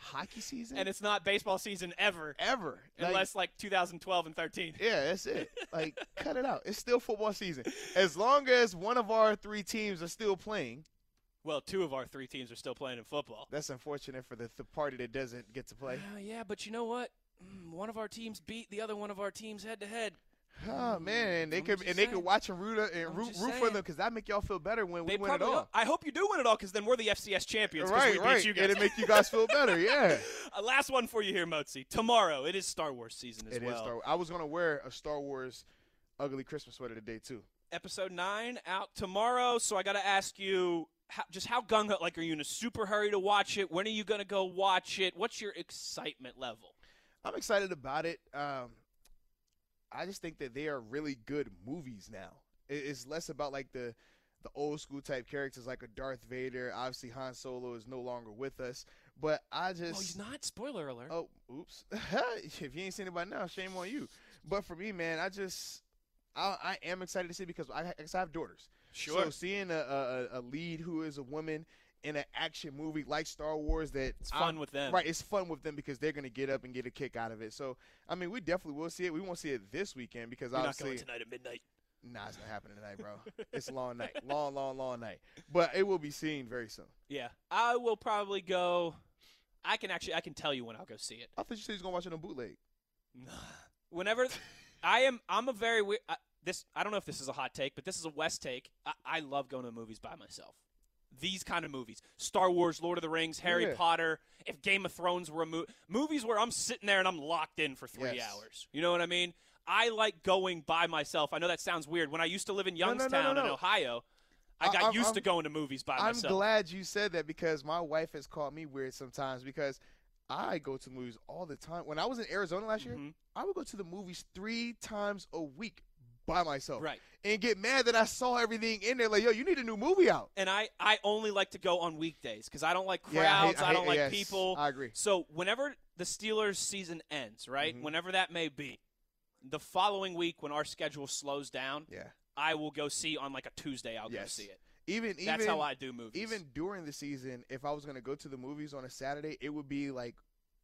Hockey season? And it's not baseball season ever, ever unless like 2012 and 13. yeah, that's it. Like, cut it out. It's still football season. As long as one of our three teams are still playing, Well, two of our three teams are still playing in football. that's unfortunate for the, the party that doesn't get to play. Uh, yeah, but you know what? Mm, One of our teams beat the other one of our teams head to head. Oh man, and they I'm could and they could watch and root and root, root for them because that make y'all feel better when we They win it all. I hope you do win it all because then we're the FCS champions. Right, right. You guys. It'll make you guys feel better. Yeah. Uh, last one for you here, Motzi. Tomorrow it is Star Wars season as It is well. Star Wars. I was gonna wear a Star Wars ugly Christmas sweater today too. Episode nine out tomorrow. So I got to ask you, how, just how gung ho? Like, are you in a super hurry to watch it? When are you gonna go watch it? What's your excitement level? I'm excited about it. Um, I just think that they are really good movies now. It's less about like the the old school type characters like a Darth Vader. Obviously, Han Solo is no longer with us, but I just Oh, he's not. Spoiler alert. Oh, oops! if you ain't seen it by now, shame on you. But for me, man, I just I, I am excited to see because I, I have daughters. Sure. So seeing a, a a lead who is a woman in an action movie like Star Wars that It's I'm- fun with them. Right, it's fun with them because they're gonna get up and get a kick out of it. So I mean, we definitely will see it. We won't see it this weekend because You're not obviously, going tonight at midnight. nah, it's not happening tonight, bro. it's a long night, long, long, long night. But it will be seen very soon. Yeah, I will probably go. I can actually, I can tell you when I'll go see it. I thought you said you was gonna watch it on bootleg. Whenever I am, I'm a very weird. I, this I don't know if this is a hot take, but this is a West take. I, I love going to the movies by myself. These kind of movies, Star Wars, Lord of the Rings, Harry Yeah. Potter. If Game of Thrones were a movie, movies where I'm sitting there and I'm locked in for three Yes. hours. You know what I mean? I like going by myself. I know that sounds weird. When I used to live in no, no, Youngstown no, in. Ohio, I got I'm- used I'm- to going to movies by myself. I'm glad you said that because my wife has called me weird sometimes because I go to movies all the time. When I was in Arizona last year, Mhm. I would go to the movies three times a week by myself. Right. And get mad that I saw everything in there. Like, yo, you need a new movie out. and I, I only like to go on weekdays because I don't like crowds. Yeah, I hate- I I, don't like yes, people. I agree. So whenever the Steelers season ends, right, Mhm. whenever that may be, the following week when our schedule slows down, Yeah. I will go see on like a Tuesday. I'll go see it. Even even That's how I do movies. even during the season, if I was gonna go to the movies on a Saturday, it would be like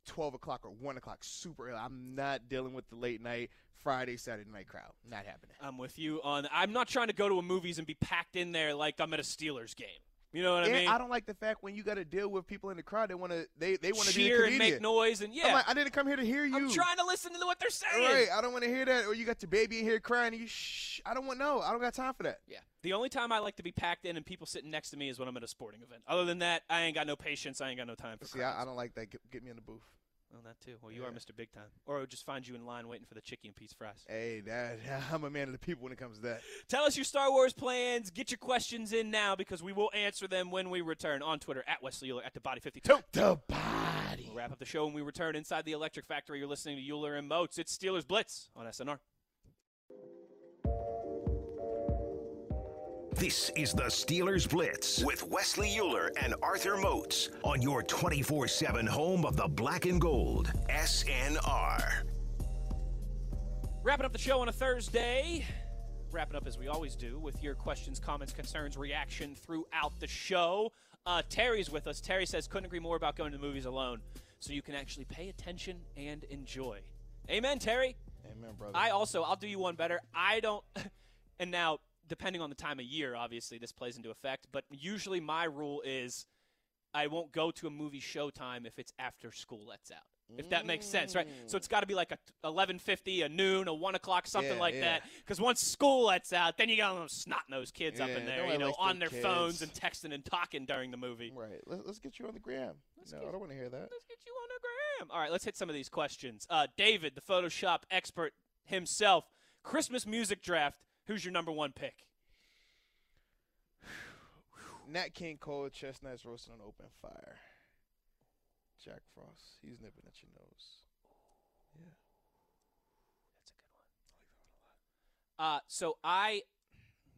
twelve o'clock or one o'clock, super early. I'm not dealing with the late night Friday, Saturday night crowd. Not happening. I'm with you on. I'm not trying to go to a movies and be packed in there like I'm at a Steelers game. You know what I and mean? I don't like the fact when you got to deal with people in the crowd. They want to they they want to Cheer and make noise and yeah. Like, I didn't come here to hear you. I'm trying to listen to what they're saying. Right, I don't want to hear that. Or you got your baby in here crying. You shh. I don't want no. I don't got time for that. Yeah. The only time I like to be packed in and people sitting next to me is when I'm at a sporting event. Other than that, I ain't got no patience. I ain't got no time for See. I, I don't like that. Get, get me in the booth. Well, that too. Well, you are Mr. Big Time. Or just find you in line waiting for the chicken and peas fries. Hey, that I'm a man of the people when it comes to that. Tell us your Star Wars plans. Get your questions in now because we will answer them when we return on Twitter at Wesley Euler at the Body 52. The body. We'll wrap up the show when we return inside the Electric Factory. You're listening to Euler and Moats. It's Steelers Blitz on SNR. This is the Steelers Blitz with Wesley Euler and Arthur Moats on your 24 7 home of the black and gold. SNR. Wrapping up the show on a Thursday. Wrapping up as we always do with your questions, comments, concerns, reaction throughout the show. Uh, Terry's with us. Terry says, couldn't agree more about going to the movies alone so you can actually pay attention and enjoy. Amen, Terry. Amen, brother. I also, I'll do you one better. I don't, and now, depending on the time of year, obviously, this plays into effect, but usually my rule is I won't go to a movie showtime if it's after school lets out. If that makes sense, right? So it's got to be like a 11:50, a noon, a one o'clock, something Yeah, like yeah. that. Because once school lets out, then you got those snot nosed kids up in there, you know, on their phones and texting and talking during the movie. right. Let, let's get you on the gram. no, get- I don't want to hear that. Let's get you on a gram. All right, let's hit some of these questions. Uh, David, the Photoshop expert himself, Christmas music draft. Who's your number one pick? Nat King Cole, chestnuts roasting on open fire. Jack Frost, he's nipping at your nose. Yeah. That's a good one. Uh, so I,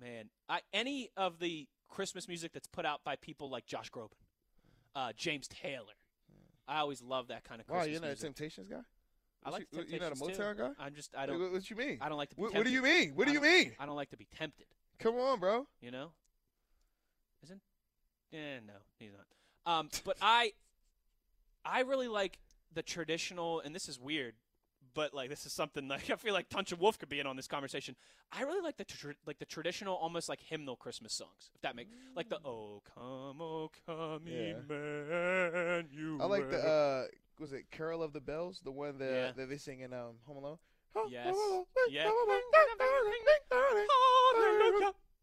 man, I any of the Christmas music that's put out by people like Josh Groban, uh, James Taylor. I always love that kind of Wow, Christmas you're not a. Temptations guy? I like you- you're not a Motown too. guy? I'm just I don't what you mean? I don't like to be What, tempted. what do you mean? What do you mean? I don't like to be tempted. Come on, bro. You know, isn't? Eh, no, he's not. Um, but I, I really like the traditional, and this is weird, but like this is something like I feel like Tunch and Wolf could be in on this conversation. I really like the tr- like the traditional, almost like hymnal Christmas songs. If that makes like the Oh come, Oh come, Yeah. Emmanuel. I like the uh was it Carol of the Bells, the one that Yeah. that they sing in um Home Alone? Yes. Yeah.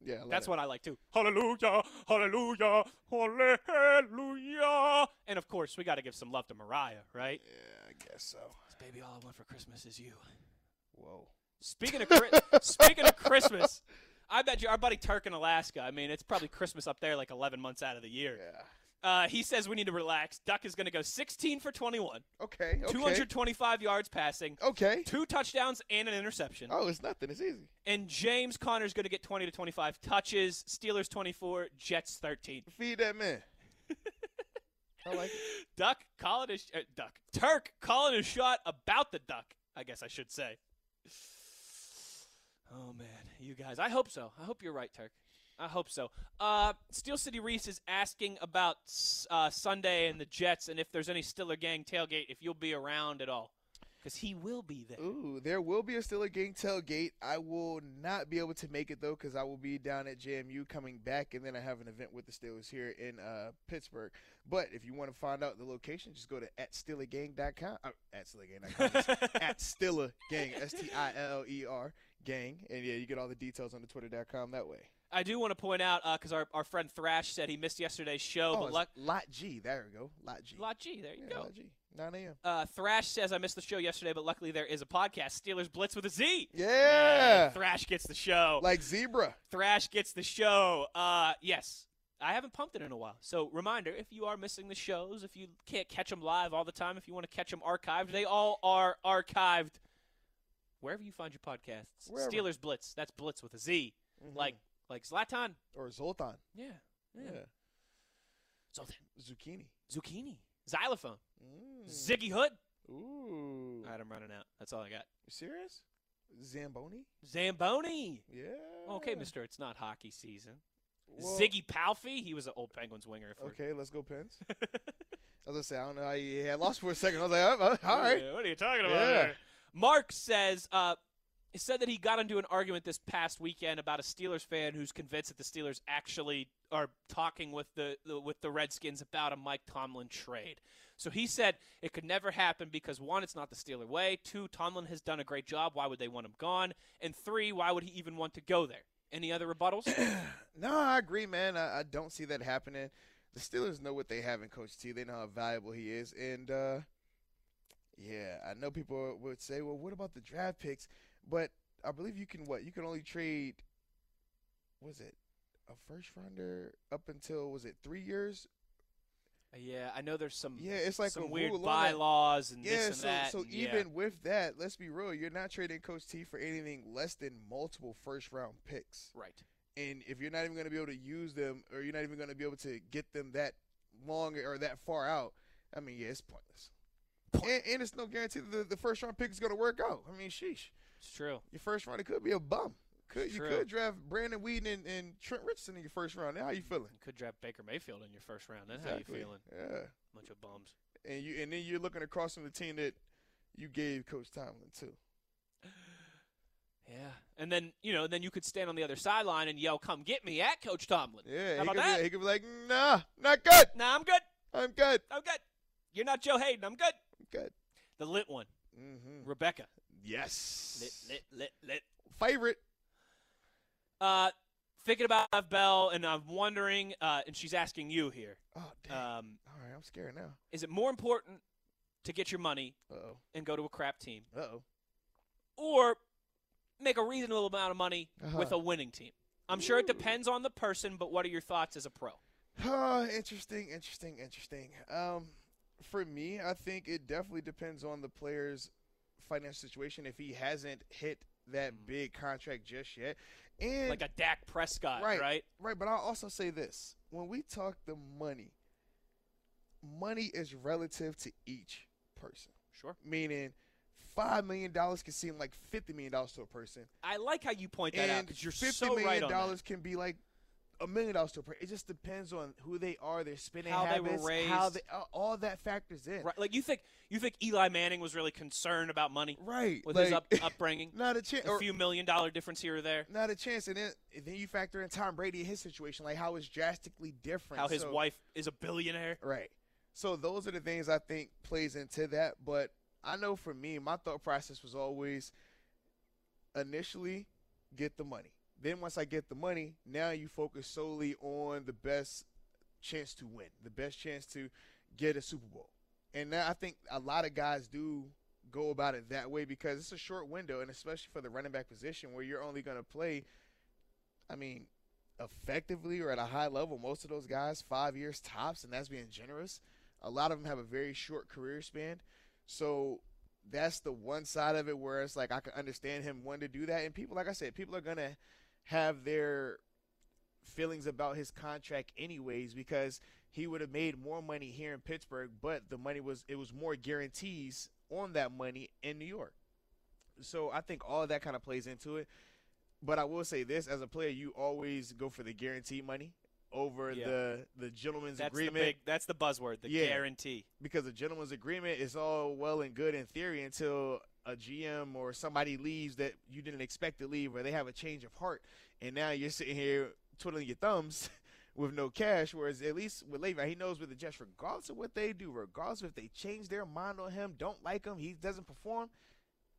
Yeah, That's that. what I like too. Hallelujah, hallelujah, hallelujah. And of course, we got to give some love to Mariah, right? Yeah, I guess so. Baby, all I want for Christmas is you. Whoa. Speaking of speaking of Christmas, I bet you our buddy Turk in Alaska. I mean, it's probably Christmas up there, like 11 months out of the year. Yeah. Uh, he says we need to relax. Duck is going to go 16 for 21, Okay. Okay. 225 yards passing, Okay. two touchdowns and an interception. Oh, it's nothing. It's easy. And James Conner's going to get 20 to 25 touches. Steelers 24, Jets 13. Feed that man. I like it. Duck calling his uh, duck. Turk calling his shot about the duck. I guess I should say. Oh man, you guys. I hope so. I hope you're right, Turk. I hope so. Uh, Steel City Reese is asking about uh, Sunday and the Jets, and if there's any Stiller Gang tailgate, if you'll be around at all, because he will be there. Ooh, there will be a Steeler Gang tailgate. I will not be able to make it though because I will be down at JMU coming back, and then I have an event with the Steelers here in uh, Pittsburgh. But if you want to find out the location, just go to at SteelerGang.com. Uh, at SteelerGang.com. at Stiller Gang. S T I L E R Gang, and yeah, you get all the details on the Twitter.com that way. I do want to point out because our, our friend Thrash said he missed yesterday's show, Oh, but Lot G. There we go. Lot G. Lot G. There you yeah, go. Lot G. 9 a.m. Uh, Thrash says I missed the show yesterday, but luckily there is a podcast, Steelers Blitz with a Z. Yeah. Thrash gets the show. Like zebra. Thrash gets the show. Uh, yes. I haven't pumped it in a while. So, reminder if you are missing the shows, if you can't catch them live all the time, if you want to catch them archived, they all are archived wherever you find your podcasts. Wherever. Steelers Blitz. That's Blitz with a Z. Mhm. Like like Zlatan. or Zoltan. Yeah. Yeah. Yeah. Zoltan. Zucchini. Zucchini. Xylophone. Mm. Ziggy Hood. Ooh. All right, I'm running out. That's all I got. You serious? Zamboni? Zamboni. Yeah. Okay, mister, it's not hockey season. Well, Ziggy Palffy, he was an old Penguins winger. Okay, let's go Pens. I was gonna say I don't know how you had lost for a second. I was like, oh, oh, all right. What are you talking about? Yeah. Mark says, uh, he said that he got into an argument this past weekend about a Steelers fan who's convinced that the Steelers actually are talking with the, the with the Redskins about a Mike Tomlin trade. So he said it could never happen because one, it's not the Steeler way. Two, Tomlin has done a great job. Why would they want him gone? And three, why would he even want to go there? Any other rebuttals? No, I agree, man. I, I don't see that happening. The Steelers know what they have in Coach T. They know how valuable he is, and uh, yeah, I know people would say, "Well, what about the draft picks?" But I believe you can what you can only trade. Was it a first rounder up until was it three years? yeah, I know there's some Yeah, it's like some weird rule on that. bylaws and Yeah, this and so that. so and yeah. even with that, let's be real, you're not trading Coach T for anything less than multiple first round picks. right. And if you're not even going to be able to use them, or you're not even going to be able to get them that long or that far out, I mean, yeah, it's pointless. And, and it's no guarantee that the, the first round pick is going to work out. I mean, sheesh, It's true. your first round it could be a bum. Could you could draft Brandon Weeden and, and Trent Richardson in your first round? Now how you feeling? You could draft Baker Mayfield in your first round. Then how you feeling? Yeah. Bunch of bums. And you and then you're looking across from the team that you gave Coach Tomlin too. Yeah. And then, you know, then you could stand on the other sideline and yell, come get me at Coach Tomlin. Yeah, How he about could, that? Be, he could be like, nah, not good. Nah, I'm good. I'm good. I'm good. You're not Joe Haden. I'm good. I'm good. The lit one, Mm-hmm. Rebecca. Yes. Lit, lit, lit, lit. Favorite. Uh, thinking about Bell, and I'm wondering, uh, and she's asking you here, Oh damn. um, All right, I'm scared now. is it more important to get your money Uh oh. and go to a crap team, oh. or make a reasonable amount of money Uh-huh. with a winning team? I'm sure it depends on the person, but what are your thoughts as a pro? Oh, interesting, interesting, interesting. Um, for me, I think it definitely depends on the player's financial situation. If he hasn't hit that big contract just yet, and Like a Dak Prescott, Right. right? right, but I'll also say this: when we talk the money, money is relative to each person. Sure. Meaning, five million dollars can seem like fifty million dollars to a person, I like how you point that out and because you're fifty so million right on dollars can be like a million dollars to a person. It just depends on who they are, their spending How they were habits, how raised. they all- that factors in. Right, like you think you think Eli Manning was really concerned about money Right, with like, his up, upbringing, not a chance. a few million dollar difference here or there. not a chance, and then then you factor in Tom Brady and his situation, like how it's drastically different. How his So- wife is a billionaire. Right. So those are the things I think plays into that. But I know for me, my thought process was always initially get the money. Then once I get the money, now you focus solely on the best chance to win, the best chance to get a Super Bowl. And now I think a lot of guys do go about it that way because it's a short window, and especially for the running back position where you're only going to play, I mean, effectively or at a high level, most of those guys, five years tops, and that's being generous. A lot of them have a very short career span. So that's the one side of it where it's like I can understand him wanting to do that. And people, like I said, people are going to have their feelings about his contract anyways because he would have made more money here in Pittsburgh, but the money was it was more guarantees on that money in New York. So I think all that kind of plays into it. But I will say this: as a player, you always go for the guaranteed money over Yeah. the the gentleman's That's agreement the big. That's the buzzword. The Yeah. guarantee. because a gentleman's agreement is all well and good in theory until a GM or somebody leaves that you didn't expect to leave, or they have a change of heart, and now you're sitting here twiddling your thumbs with no cash. Whereas at least with Le'Veon, he knows with the Jets, regardless of what they do, regardless if they change their mind on him, don't like him, he doesn't perform,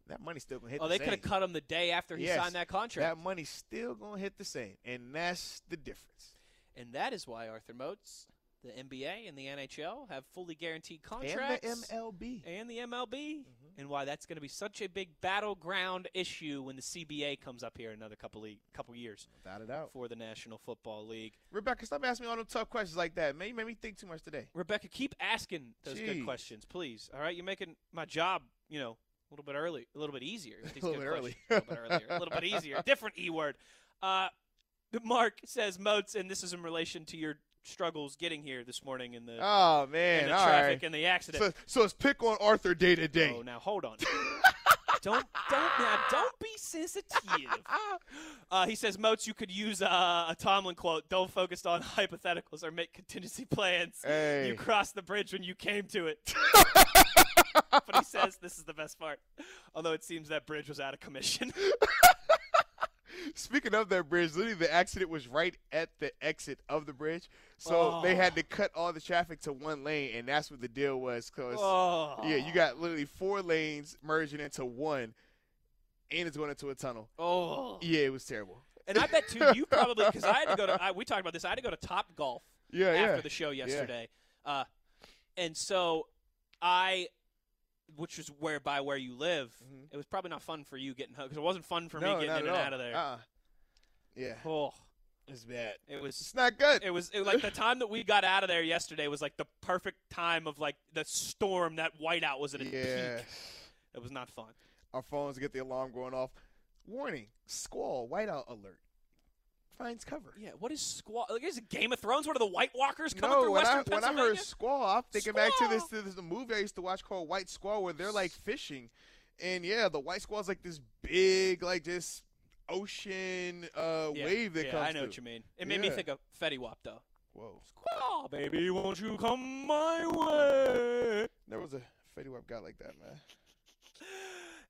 that money's still gonna hit. Oh, the they could have cut him the day after he Yes. signed that contract. That money's still gonna hit the same, and that's the difference. and that is why Arthur Moats, the NBA and the NHL have fully guaranteed contracts. And the. MLB. and the MLB. And why that's going to be such a big battleground issue when the CBA comes up here in another couple of, couple years Without a doubt. for the National Football League. Rebecca, stop asking me all them tough questions like that. Man, you made me think too much today. Rebecca, keep asking those good questions, please. All right, you're making my job, you know, a little bit early, a little bit easier. with these A little good bit early. a little bit earlier, a little bit easier. Different E word. Uh, Mark says Moats, and this is in relation to your struggles getting here this morning in the, Oh in man, the all traffic right. and the accident. So, so it's pick on Arthur day to day. Oh, now hold on. don't don't now don't be sensitive. Uh, he says, Moats, you could use uh, a Tomlin quote. Don't focus on hypotheticals or make contingency plans. Hey. You crossed the bridge when you came to it. but he says this is the best part. Although it seems that bridge was out of commission. Speaking of that bridge, literally the accident was right at the exit of the bridge, so they Oh. had to cut all the traffic to one lane, and that's what the deal was. Cause oh. yeah, you got literally four lanes merging into one, and it's going into a tunnel. Oh. Yeah, it was terrible. And I bet too you probably because I had to go to I, we talked about this. I had to go to Top Golf Yeah, after yeah. the show yesterday. Uh, and so I, which is where by where you live, Mhm. it was probably not fun for you getting home because it wasn't fun for no, me getting in and all. out of there. Uh-uh. Yeah, Oh, it's bad. it was. It's not good. It was it, like the time that we got out of there yesterday was like the perfect time of like the storm. That whiteout was at its yeah. peak. It was not fun. Our phones get the alarm going off. Warning: squall, whiteout alert. Finds cover. Yeah, what is squall? Like, is it Game of Thrones? What are the White Walkers coming no, through when Western I, when I heard squall, I'm thinking back to this, to this the movie I used to watch called White Squall, where they're like fishing, and yeah, the white squall's like this big, like this. Ocean uh, Yeah, wave that yeah, comes I know through. what you mean. It made me think of Fetty Wap though. Whoa. Oh, baby, won't you come my way? There was a Fetty Wap guy like that, man.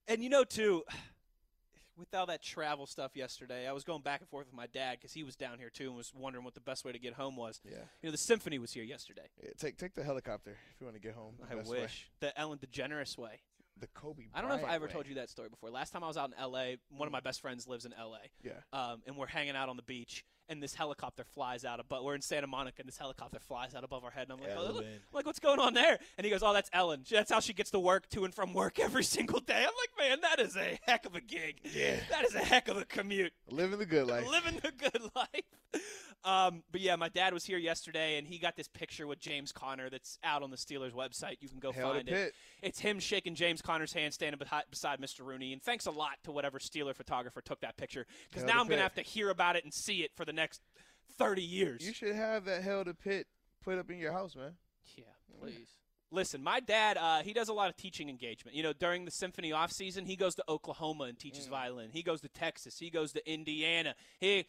And you know, too, with all that travel stuff yesterday, I was going back and forth with my dad because he was down here too and was wondering what the best way to get home was. Yeah. You know, the symphony was here yesterday. yeah take take the helicopter if you want to get home. I best way. wish the Ellen DeGeneres way. The Kobe. I don't know if I ever way. told you that story before. Last time I was out in L.A., one of my best friends lives in L.A. Yeah. um, and we're hanging out on the beach, and this helicopter flies out above. We're in Santa Monica, and this helicopter flies out above our head, and I'm like, oh. I'm like, what's going on there? And he goes, oh, that's Ellen. That's how she gets to work, to and from work every single day. I'm like, man, that is a heck of a gig. Yeah. That is a heck of a commute. Living the good life. Living the good life. Um, but yeah, my dad was here yesterday, and he got this picture with James Conner that's out on the Steelers website. You can go to find it. It's him shaking James Conner's hand, standing beside Mr. Rooney. And thanks a lot to whatever Steeler photographer took that picture, because now I'm going to have to hear about it and see it for the next 30 years. You should have that Hell to Pit put up in your house, man. Yeah, please. Listen, my dad, uh, he does a lot of teaching engagement. You know, during the symphony off season, he goes to Oklahoma and teaches violin. He goes to Texas. He goes to Indiana. He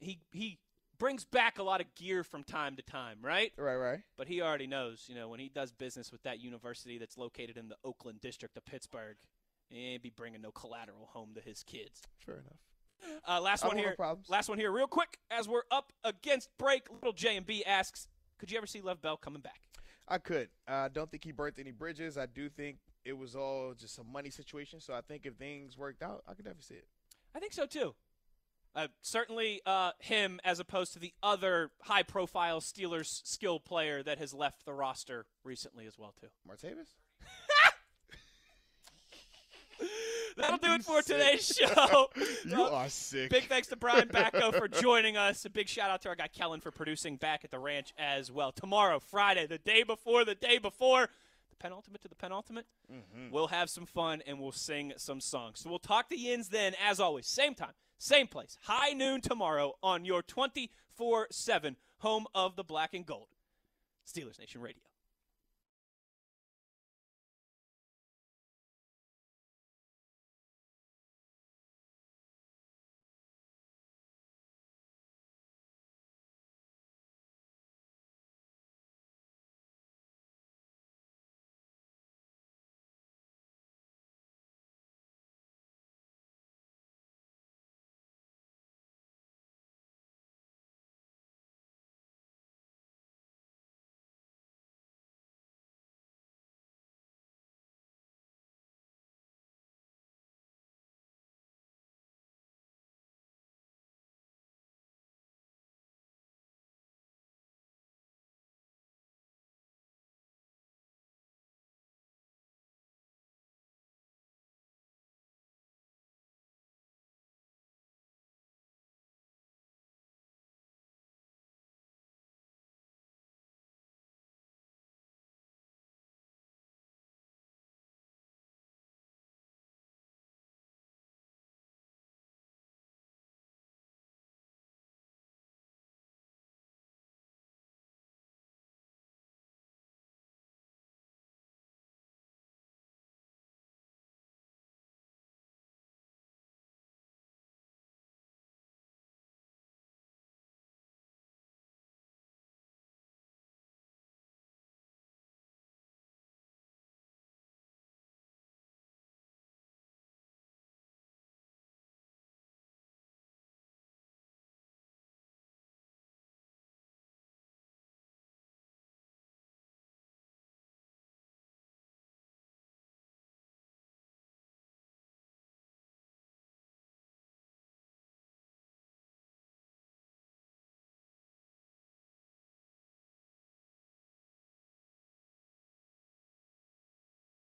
he he brings back a lot of gear from time to time, right? Right, right. But he already knows, you know, when he does business with that university that's located in the Oakland district of Pittsburgh, he ain't be bringing no collateral home to his kids. Fair enough. Uh, last one here. Last one here, real quick, as we're up against break. Little J and B asks, could you ever see Le'Veon Bell coming back? I could. I don't think he burnt any bridges. I do think it was all just a money situation. So I think if things worked out, I could definitely see it. I think so too. Uh, certainly uh, him as opposed to the other high-profile Steelers skill player that has left the roster recently as well too. Martavis? That'll do it for sick. today's show. You Uh, are sick. Big thanks to Brian Batko for joining us. A big shout out to our guy Kellen for producing back at the ranch as well. Tomorrow, Friday, the day before the day before, the penultimate to the penultimate, we'll have some fun and we'll sing some songs. So we'll talk to Yins then, as always, same time, same place, high noon tomorrow on your 24 7 home of the black and gold, Steelers Nation Radio.